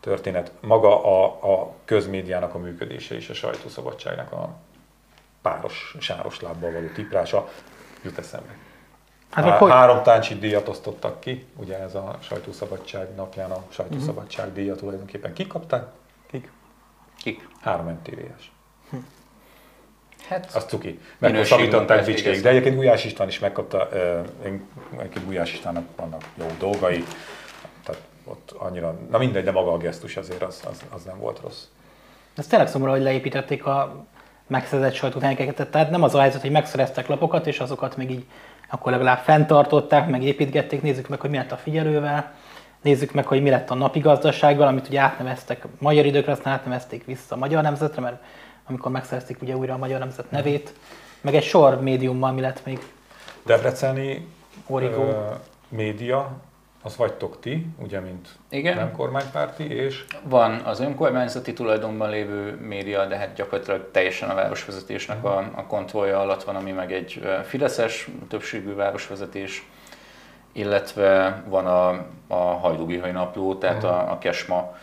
történet. Maga a, a közmédiának a működése és a sajtószabadságnak a páros, sáros lábbal való tiprása jut eszembe. Hát, Há- hogy... Három táncsi díjat osztottak ki, ugye ez a sajtószabadság napján a sajtószabadság uh-huh. díjat tulajdonképpen kikapták. Kik? Kik? Három MTV-es. Hm. Hát, az cuki. Meghosszabbították bicskék. De egyébként Gulyás István is megkapta, én, egyébként Gulyás Istvánnak vannak jó dolgai, tehát ott annyira, na mindegy, de maga a gesztus azért az, az, az nem volt rossz. Ez tényleg szomorú, hogy leépítették a megszerzett sajtótermékeket, tehát nem az a helyzet, hogy megszereztek lapokat, és azokat még így akkor legalább fenntartották, meg építgették, nézzük meg, hogy mi lett a figyelővel, nézzük meg, hogy mi lett a napi gazdasággal, amit ugye átneveztek magyar időkre, aztán átnevezték vissza a magyar nemzetre, mert amikor megszerezték ugye újra a magyar nemzet nevét, meg egy sor médiummal mi lett még. Debreceni Origo. média az vagytok ti, ugye, mint Igen. nem kormánypárti, és... Van az önkormányzati tulajdonban lévő média, de hát gyakorlatilag teljesen a városvezetésnek a, a kontrollja alatt van, ami meg egy fideszes többségű városvezetés, illetve van a, a Hajdúbihaj napló, tehát a, a Kesma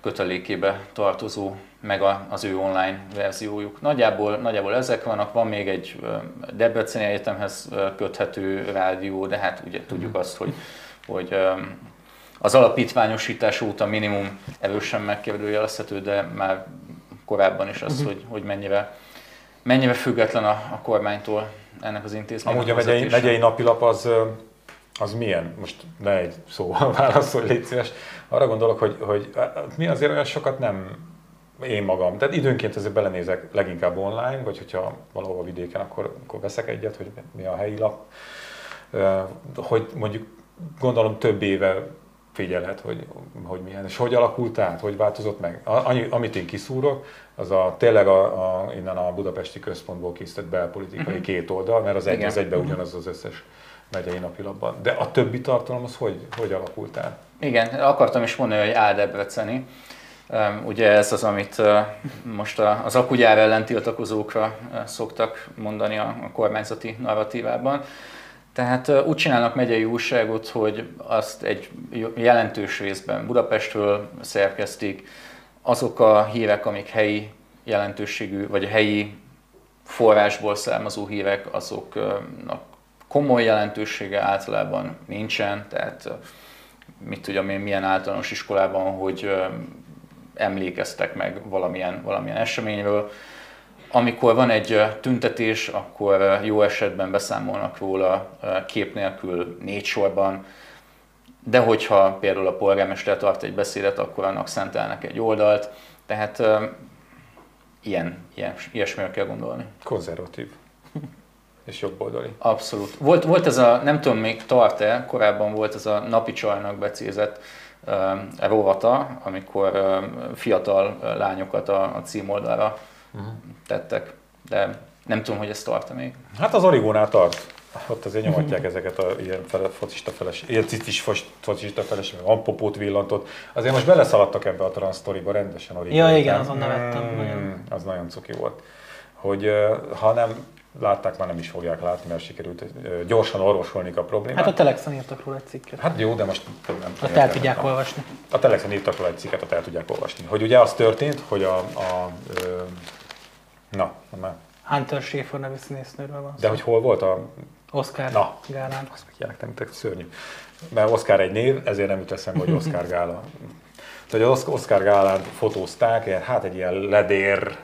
kötelékébe tartozó, meg a, az ő online verziójuk. Nagyjából, nagyjából ezek vannak, van még egy Debreceni Egyetemhez köthető rádió, de hát ugye tudjuk azt, hogy hogy az alapítványosítás óta minimum erősen megkérdőjelezhető, de már korábban is az, uh-huh. hogy, hogy mennyire, mennyire független a, a kormánytól ennek az intézménynek. Amúgy a megyei, megyei napilap az, az milyen? Most ne egy szóval [LAUGHS] válaszolj, légy szíves. Arra gondolok, hogy, hogy mi azért olyan sokat nem én magam. Tehát időnként azért belenézek leginkább online, vagy hogyha valahol vidéken, akkor, akkor veszek egyet, hogy mi a helyi lap. Hogy mondjuk gondolom több éve figyelhet, hogy, hogy milyen, és hogy alakult át, hogy változott meg. Annyi, amit én kiszúrok, az a, tényleg a, a, innen a budapesti központból készített belpolitikai uh-huh. két oldal, mert az egy az egyben uh-huh. ugyanaz az összes megyei napilapban. De a többi tartalom az hogy, hogy alakult át? Igen, akartam is mondani, hogy Áldebreceni. Ugye ez az, amit most az akugyár ellen tiltakozókra szoktak mondani a kormányzati narratívában. Tehát úgy csinálnak megyei újságot, hogy azt egy jelentős részben Budapestről szerkesztik, azok a hírek, amik helyi jelentőségű, vagy helyi forrásból származó hírek, azoknak komoly jelentősége általában nincsen, tehát mit tudom én, milyen általános iskolában, hogy emlékeztek meg valamilyen, valamilyen eseményről. Amikor van egy tüntetés, akkor jó esetben beszámolnak róla kép nélkül négy sorban, de hogyha például a polgármester tart egy beszédet, akkor annak szentelnek egy oldalt. Tehát ilyen, ilyen, ilyesmire kell gondolni. Konzervatív. [LAUGHS] És jobboldali. Abszolút. Volt, volt ez a, nem tudom még tart-e, korábban volt ez a napi csajnak becézett uh, rovata, amikor uh, fiatal lányokat a, a címoldalra uh-huh. tettek, de nem tudom, hogy ez tart-e még. Hát az Origónál tart ott azért nyomatják ezeket a ilyen fele, focista feles, ilyen cicis focista feles, meg ampopót villantott. Azért most beleszaladtak ebbe a transztoriba rendesen. Origó. Ja, igen, azon nevettem. Mm, nagyon. Az nagyon cuki volt. Hogy ha nem látták, már nem is fogják látni, mert sikerült gyorsan orvosolni a problémát. Hát a Telexen írtak róla egy cikket. Hát jó, de most nem tudom. el tudják olvasni. A Telexen írtak róla egy cikket, ott el tudják olvasni. Hogy ugye az történt, hogy a, a, a na, már Hunter Schaefer nevű színésznőről van De hogy hol volt a Oscar Na, gálán. Azt ilyenek nem szörnyű. Mert Oscar egy név, ezért nem jut eszembe, hogy Oscar [LAUGHS] gála. Tehát az Oscar gálán fotózták, hát egy ilyen ledér,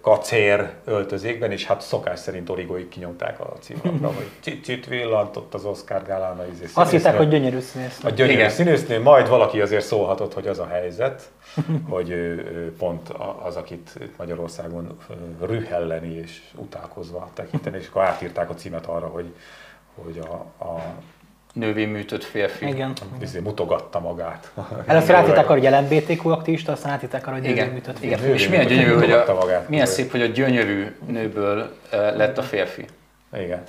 kacér öltözékben, és hát szokás szerint origóig kinyomták a címlapra, hogy cicit villantott az Oscar gálán a izé Azt hitták, hogy gyönyörű színésznő. A gyönyörű Igen. színésznő, majd valaki azért szólhatott, hogy az a helyzet, [LAUGHS] hogy ő, pont az, akit Magyarországon rühelleni és utálkozva tekinteni, és akkor átírták a címet arra, hogy, hogy a, a nővé műtött férfi. Igen. Izé, mutogatta magát. Először átírták arra, hogy LMBTQ aktivista, aztán átírták arra, hogy nővé műtött férfi. Igen. És milyen gyönyörű, hogy a, magát, milyen szép, hogy a gyönyörű nőből lett a férfi. Igen.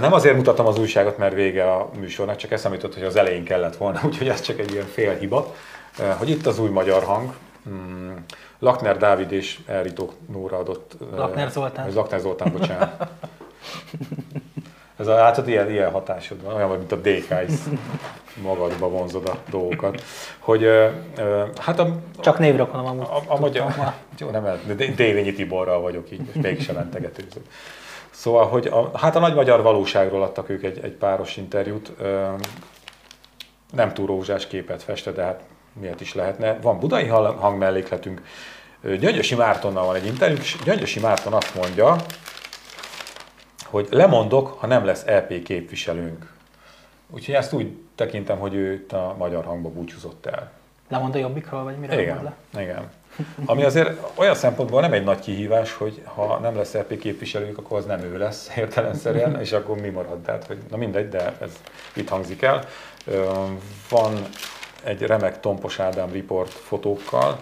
Nem azért mutattam az újságot, mert vége a műsornak, csak eszembe jutott, hogy az elején kellett volna, [LAUGHS] úgyhogy ez csak egy ilyen fél hiba. Hogy itt az új magyar hang, hmm, Lakner Dávid és Elritó Nóra adott... Lakner Zoltán. Lakner Zoltán, bocsánat. [LAUGHS] Ez a, látod, ilyen, ilyen hatásod van, olyan, mint a DK is magadba vonzod a dolgokat. Hogy, hát a, Csak névrokonom amúgy. A, a, a magyar, jó, nem, Dévényi Tiborral vagyok így, most mégsem mentegetőzök. Szóval, hogy a, hát a nagy magyar valóságról adtak ők egy, egy páros interjút. Nem túl rózsás képet feste, de hát miért is lehetne. Van budai hangmellékletünk. Gyöngyösi Mártonnal van egy interjú, és Gyöngyösi Márton azt mondja, hogy lemondok, ha nem lesz EP képviselőnk. Úgyhogy ezt úgy tekintem, hogy ő a magyar hangba búcsúzott el. Lemond a jobbikról, vagy mire igen, le? Igen. Ami azért olyan szempontból nem egy nagy kihívás, hogy ha nem lesz EP képviselőnk, akkor az nem ő lesz értelemszerűen, és akkor mi marad? Tehát, hogy, na mindegy, de ez itt hangzik el. Van egy remek Tompos Ádám report fotókkal.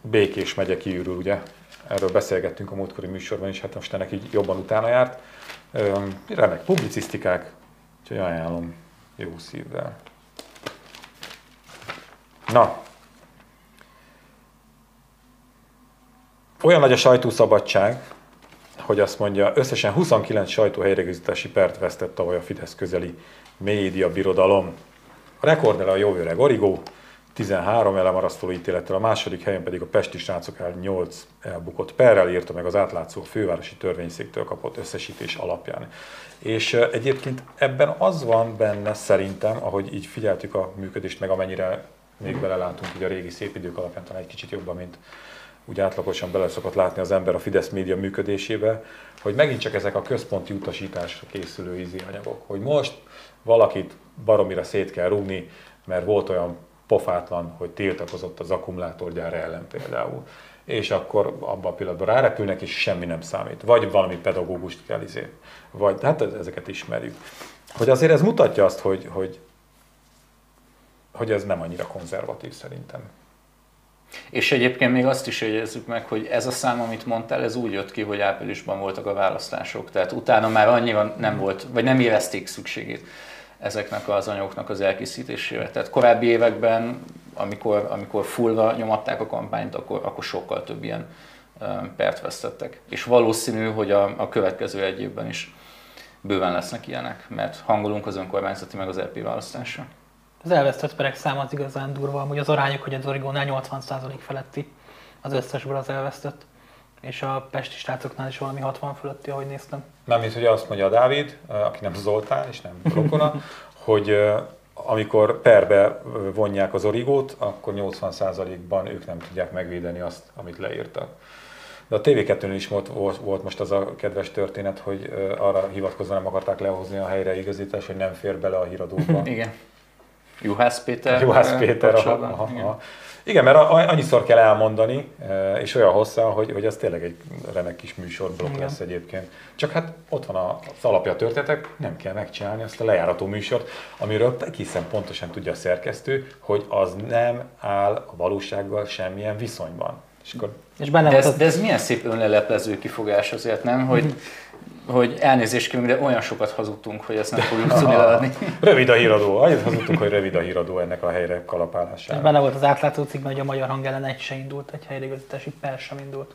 Békés megye kiürül, ugye? Erről beszélgettünk a múltkori műsorban is, hát most ennek így jobban utána járt. Remek publicisztikák, úgyhogy ajánlom jó szívvel. Na, olyan nagy a sajtószabadság, hogy azt mondja, összesen 29 sajtóhelyreigazítási pert vesztett tavaly a Fidesz közeli média birodalom. A rekordnál a jó öreg Origó, 13 elemarasztoló ítélettel, a második helyen pedig a Pesti srácok el 8 elbukott perrel írta meg az átlátszó fővárosi törvényszéktől kapott összesítés alapján. És egyébként ebben az van benne szerintem, ahogy így figyeltük a működést, meg amennyire még belelátunk így a régi szép idők alapján talán egy kicsit jobban, mint úgy átlagosan bele szokott látni az ember a Fidesz média működésébe, hogy megint csak ezek a központi utasításra készülő ízi anyagok, hogy most valakit baromira szét kell rúgni, mert volt olyan pofátlan, hogy tiltakozott az akkumulátorgyár ellen például. És akkor abban a pillanatban rárepülnek, és semmi nem számít. Vagy valami pedagógust kell izé. Vagy, hát ezeket ismerjük. Hogy azért ez mutatja azt, hogy, hogy, hogy ez nem annyira konzervatív szerintem. És egyébként még azt is jegyezzük meg, hogy ez a szám, amit mondtál, ez úgy jött ki, hogy áprilisban voltak a választások. Tehát utána már annyira nem volt, vagy nem érezték szükségét ezeknek az anyagoknak az elkészítésére. Tehát korábbi években, amikor, amikor fullva nyomatták a kampányt, akkor, akkor sokkal több ilyen pert vesztettek. És valószínű, hogy a, a következő egy évben is bőven lesznek ilyenek, mert hangolunk az önkormányzati meg az LP választásra. Az elvesztett perek száma az igazán durva, hogy az arányok, hogy az Origónál 80% feletti az összesből az elvesztett és a pesti srácoknál is valami 60 fölötti, ahogy néztem. Nem, mint hogy azt mondja a Dávid, aki nem Zoltán és nem rokona, [LAUGHS] hogy amikor perbe vonják az origót, akkor 80%-ban ők nem tudják megvédeni azt, amit leírtak. De a TV2-n is volt, volt most az a kedves történet, hogy arra hivatkozva nem akarták lehozni a helyreigazítás, hogy nem fér bele a híradóba. [LAUGHS] Igen. Juhász Péter. Juhász Péter. Aha, aha, aha. Igen, mert annyiszor kell elmondani, és olyan hosszan, hogy, hogy az tényleg egy remek kis műsorblokk Igen. lesz egyébként. Csak hát ott van az alapja a történetek, nem kell megcsinálni azt a lejárató műsort, amiről egészen pontosan tudja a szerkesztő, hogy az nem áll a valósággal semmilyen viszonyban. És, akkor... és benne de, ez, az... de ez milyen szép önleleplező kifogás azért, nem? Hogy [LAUGHS] hogy elnézést kérünk, de olyan sokat hazudtunk, hogy ezt nem fogjuk tudni leadni. Rövid a híradó. Annyit hazudtunk, hogy rövid a híradó ennek a helyre kalapálására. Benne volt az átlátó cikkben, hogy a magyar hang ellen egy se indult, egy helyreigazítási per sem indult.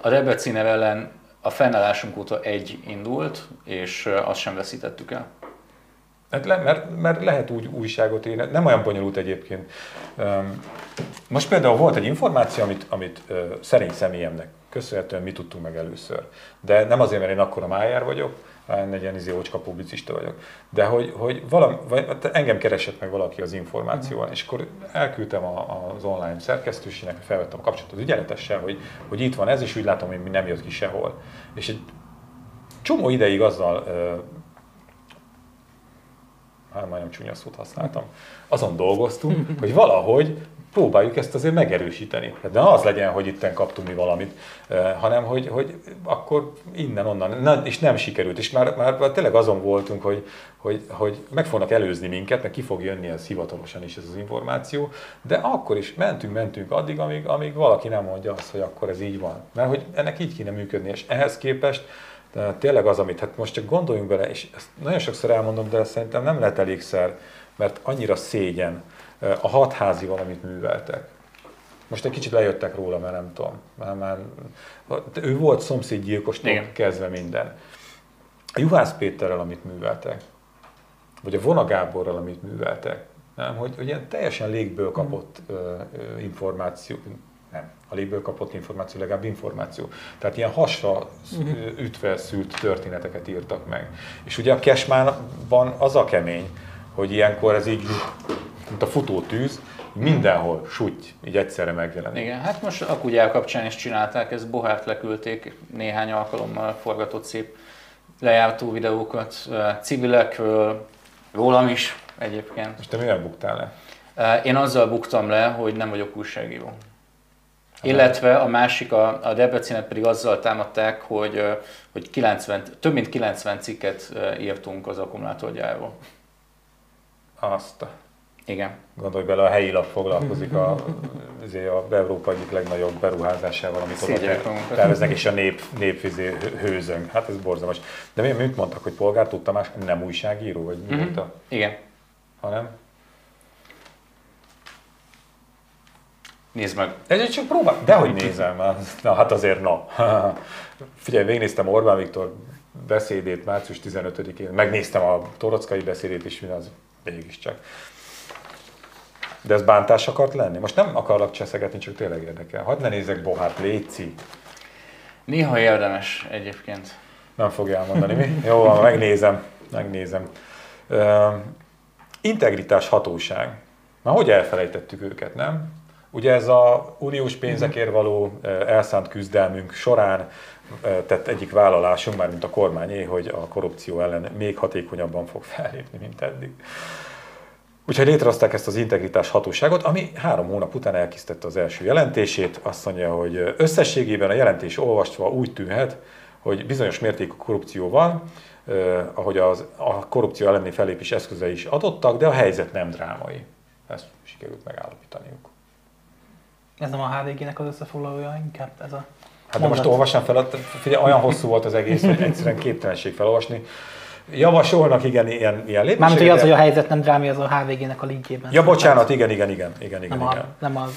A Rebeci ellen a fennállásunk óta egy indult, és azt sem veszítettük el. Hát le, mert, mert lehet úgy újságot írni, nem olyan bonyolult egyébként. Most például volt egy információ, amit, amit szerény személyemnek köszönhetően mi tudtunk meg először. De nem azért, mert én akkor a májár vagyok, hanem egy ilyen izé ócska publicista vagyok. De hogy, hogy valami, vagy engem keresett meg valaki az információval, és akkor elküldtem a, az online szerkesztőségnek, felvettem a kapcsolatot az ügyeletessel, hogy, hogy itt van ez, és úgy látom, hogy nem jött ki sehol. És egy csomó ideig azzal hát majdnem csúnya szót használtam, azon dolgoztunk, hogy valahogy próbáljuk ezt azért megerősíteni. Hát ne az legyen, hogy itten kaptunk mi valamit, eh, hanem hogy, hogy akkor innen-onnan, és nem sikerült. És már, már tényleg azon voltunk, hogy, hogy, hogy meg fognak előzni minket, meg ki fog jönni ez hivatalosan is ez az információ, de akkor is mentünk, mentünk addig, amíg, amíg valaki nem mondja azt, hogy akkor ez így van. Mert hogy ennek így kéne működni, és ehhez képest de tényleg az, amit, hát most csak gondoljunk bele, és ezt nagyon sokszor elmondom, de szerintem nem lehet elégszer, mert annyira szégyen a hatházi valamit műveltek. Most egy kicsit lejöttek róla, mert nem tudom. Már, már, ő volt szomszédgyilkostól kezdve minden. A Juhász Péterrel, amit műveltek, vagy a Vona Gáborral, amit műveltek, nem? Hogy, hogy ilyen teljesen légből kapott uh, információ, nem, a légből kapott információ, legalább információ. Tehát ilyen hasra uh-huh. ütve szült történeteket írtak meg. És ugye a Kesmánban az a kemény, hogy ilyenkor ez így, mint a futó tűz, mindenhol súgy, így egyszerre megjelenik. Igen, hát most a kugyál kapcsán is csinálták, ezt Bohárt leküldték, néhány alkalommal forgatott szép lejártó videókat, civilekről, rólam is egyébként. Most te mivel buktál le? Én azzal buktam le, hogy nem vagyok újságíró. Illetve a másik, a, a Debrecenet pedig azzal támadták, hogy, hogy 90, több mint 90 cikket írtunk az akkumulátorgyárról. Azt. Igen. Gondolj bele, a helyi lap foglalkozik a, azért a Európa egyik legnagyobb beruházásával, amit oda terveznek, és a nép, népvizé hőzöng. Hát ez borzalmas. De mi, mit mondtak, hogy polgár tudta más, nem újságíró, vagy mi mm-hmm. Igen. Hanem? Nézd meg. Ez csak próbál. Dehogy nézem. Na hát azért na. [LAUGHS] Figyelj, végignéztem Orbán Viktor beszédét március 15-én, megnéztem a torockai beszédét is, az mégiscsak. De ez bántás akart lenni? Most nem akarlak cseszegetni, csak tényleg érdekel. Hadd ne nézek Bohát, Léci. Néha érdemes egyébként. Nem fogja elmondani, mi? Jó, van, megnézem. Megnézem. Uh, integritás hatóság. Már hogy elfelejtettük őket, nem? Ugye ez a uniós pénzekért való elszánt küzdelmünk során tett egyik vállalásunk, már mint a kormányé, hogy a korrupció ellen még hatékonyabban fog fellépni, mint eddig. Úgyhogy létrehozták ezt az integritás hatóságot, ami három hónap után elkészítette az első jelentését. Azt mondja, hogy összességében a jelentés olvasva úgy tűnhet, hogy bizonyos mértékű korrupció van, eh, ahogy az, a korrupció elleni fellépés eszközei is adottak, de a helyzet nem drámai. Ezt sikerült megállapítaniuk. Ez nem a HVG-nek az összefoglalója, inkább ez a Hát de most olvasnám fel, figyelj, olyan hosszú volt az egész, hogy egyszerűen képtelenség felolvasni. Javasolnak igen ilyen, ilyen lépéseket. Mármint, hogy az, hogy a helyzet nem drámi, az a HVG-nek a linkjében. Ja, bocsánat, igen, igen, igen, igen, igen. Nem, igen. A, nem az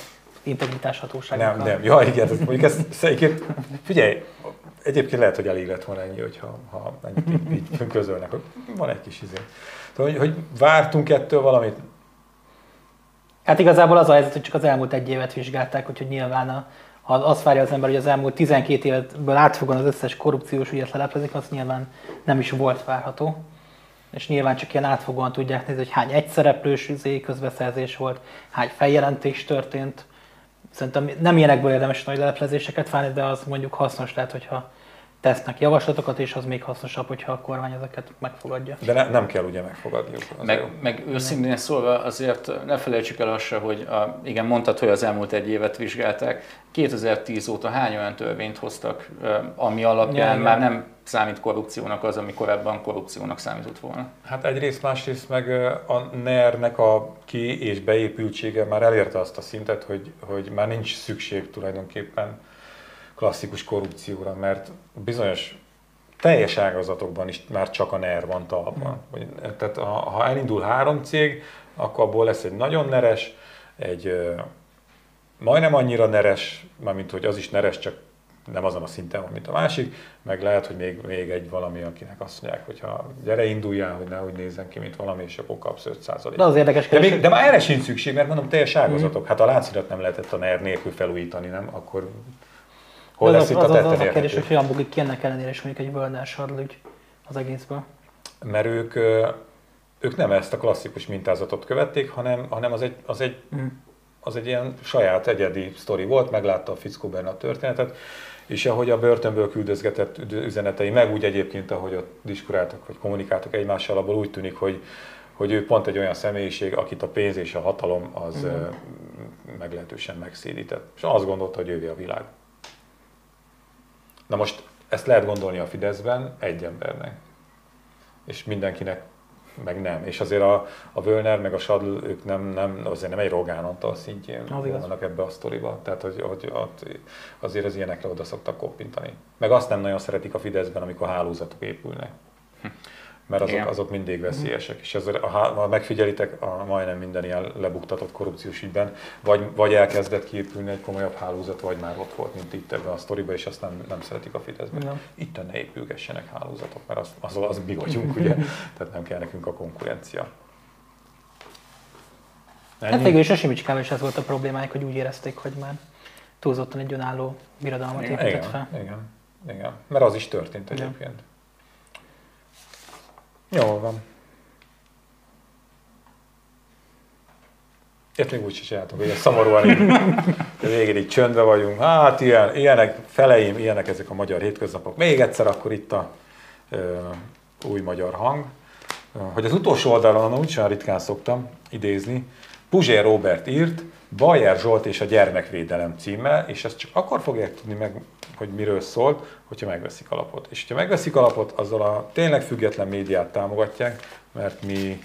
integritás hatóság. Nem, nem, ja, igen, ez, mondjuk ezt, ezt figyelj, egyébként lehet, hogy elég lett volna ennyi, hogyha ha ennyit így, így közölnek, hogy van egy kis izé. Tehát, hogy, hogy vártunk ettől valamit, Hát igazából az a helyzet, hogy csak az elmúlt egy évet vizsgálták, úgyhogy nyilván a, ha azt várja az ember, hogy az elmúlt 12 évből átfogóan az összes korrupciós ügyet leleplezik, az nyilván nem is volt várható. és nyilván csak ilyen átfogóan tudják nézni, hogy hány egyszereplős izé, közbeszerzés volt, hány feljelentés történt. Szerintem nem ilyenekből érdemes nagy leleplezéseket fállni, de az mondjuk hasznos lehet, hogyha tesznek javaslatokat, és az még hasznosabb, hogyha a kormány ezeket megfogadja. De ne, nem kell ugye megfogadniuk. Meg, meg őszintén szólva azért ne felejtsük el azt se, hogy a, igen, mondtad, hogy az elmúlt egy évet vizsgálták. 2010 óta hány olyan törvényt hoztak, ami alapján Ja, már nem számít korrupciónak az, ami korábban korrupciónak számított volna. Hát egyrészt, másrészt meg a NER-nek a ki- és beépültsége már elérte azt a szintet, hogy, hogy már nincs szükség tulajdonképpen klasszikus korrupcióra, mert bizonyos teljes ágazatokban is már csak a NER van talpon. Vagy- Tehát ha, elindul három cég, akkor abból lesz egy nagyon neres, egy majdnem annyira neres, mármint hogy az is neres, csak nem azon a szinten van, mint a másik, meg lehet, hogy még, még egy valami, akinek azt mondják, hogy ha gyere induljál, hogy nehogy nézzen ki, mint valami, és akkor kapsz 5 De az érdekes de, még, de már erre sincs szükség, mert mondom, teljes ágazatok. Hát a láncirat nem lehetett a NER nélkül felújítani, nem? Akkor hol az, lesz az, itt az, a az, az tetten a kérdés, hogy hogyan bugik ki ennek ellenére is mondjuk egy Völner Sarlügy az egészből. Mert ők, ők nem ezt a klasszikus mintázatot követték, hanem, hanem az, egy, az, egy, Mm. az egy ilyen saját egyedi sztori volt, meglátta a fickó benne a történetet, és ahogy a börtönből küldözgetett üzenetei, meg úgy egyébként, ahogy ott diskuráltak, vagy kommunikáltak egymással, abból úgy tűnik, hogy, hogy ő pont egy olyan személyiség, akit a pénz és a hatalom az mm. meglehetősen megszédített. És azt gondolta, hogy ővé a világ. Na most ezt lehet gondolni a Fideszben egy embernek, és mindenkinek meg nem. És azért a, a Völner meg a Sadl, ők nem, nem, azért nem egy Rogán Antal szintjén Az igaz. vannak ebbe a sztoriba. Tehát, hogy, hogy azért az ilyenekre oda szoktak koppintani. Meg azt nem nagyon szeretik a Fideszben, amikor hálózatok épülnek. Mert azok, Igen. azok mindig veszélyesek. És azért, ha, ha megfigyelitek, a majdnem minden ilyen lebuktatott korrupciós ügyben, vagy, vagy elkezdett kiépülni egy komolyabb hálózat, vagy már ott volt, mint itt ebben a sztoriban, és azt nem, nem szeretik a Fideszben. Igen. Itt ne épülgessenek hálózatok, mert az, az, az mi vagyunk, ugye? [LAUGHS] Tehát nem kell nekünk a konkurencia. Hát Ennyi? végül is a Simicskával is ez volt a problémájuk, hogy úgy érezték, hogy már túlzottan egy önálló birodalmat épített igen, fel. igen, igen. Mert az is történt Igen. Jól van. Ezt még úgy se csináltunk, hogy szomorúan így, végén így csöndbe vagyunk. Hát ilyen, ilyenek, feleim, ilyenek ezek a magyar hétköznapok. Még egyszer akkor itt a ö, új magyar hang. Hogy az utolsó oldalon, úgy sem ritkán szoktam idézni, Puzsér Robert írt, Bajer Zsolt és a gyermekvédelem címmel, és ezt csak akkor fogják tudni meg, hogy miről szólt, hogyha megveszik alapot. És hogyha megveszik alapot, azzal a tényleg független médiát támogatják, mert mi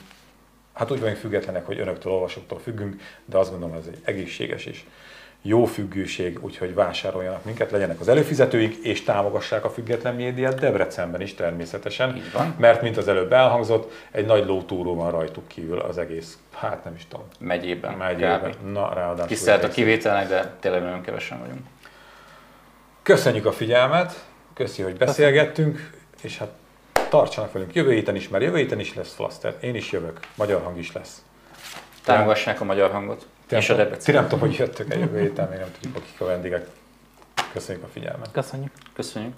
hát úgy vagyunk függetlenek, hogy önöktől, olvasóktól függünk, de azt gondolom, ez egy egészséges és jó függőség, úgyhogy vásároljanak minket, legyenek az előfizetőink, és támogassák a független médiát Debrecenben is természetesen. Így van. Mert, mint az előbb elhangzott, egy nagy lótúró van rajtuk kívül az egész, hát nem is tudom, Megyében. megyében. kb. Na, ráadásul. Tisztelt a kivételnek, de tényleg nagyon kevesen vagyunk. Köszönjük a figyelmet, köszi, hogy beszélgettünk, és hát tartsanak velünk jövő héten is, mert jövő héten is lesz Flaster, én is jövök, magyar hang is lesz. Támogassák a magyar hangot, ti és a Debrecen. Ti nem tudom, hogy jöttök el jövő héten, még nem tudjuk, akik a vendégek. Köszönjük a figyelmet. Köszönjük. Köszönjük.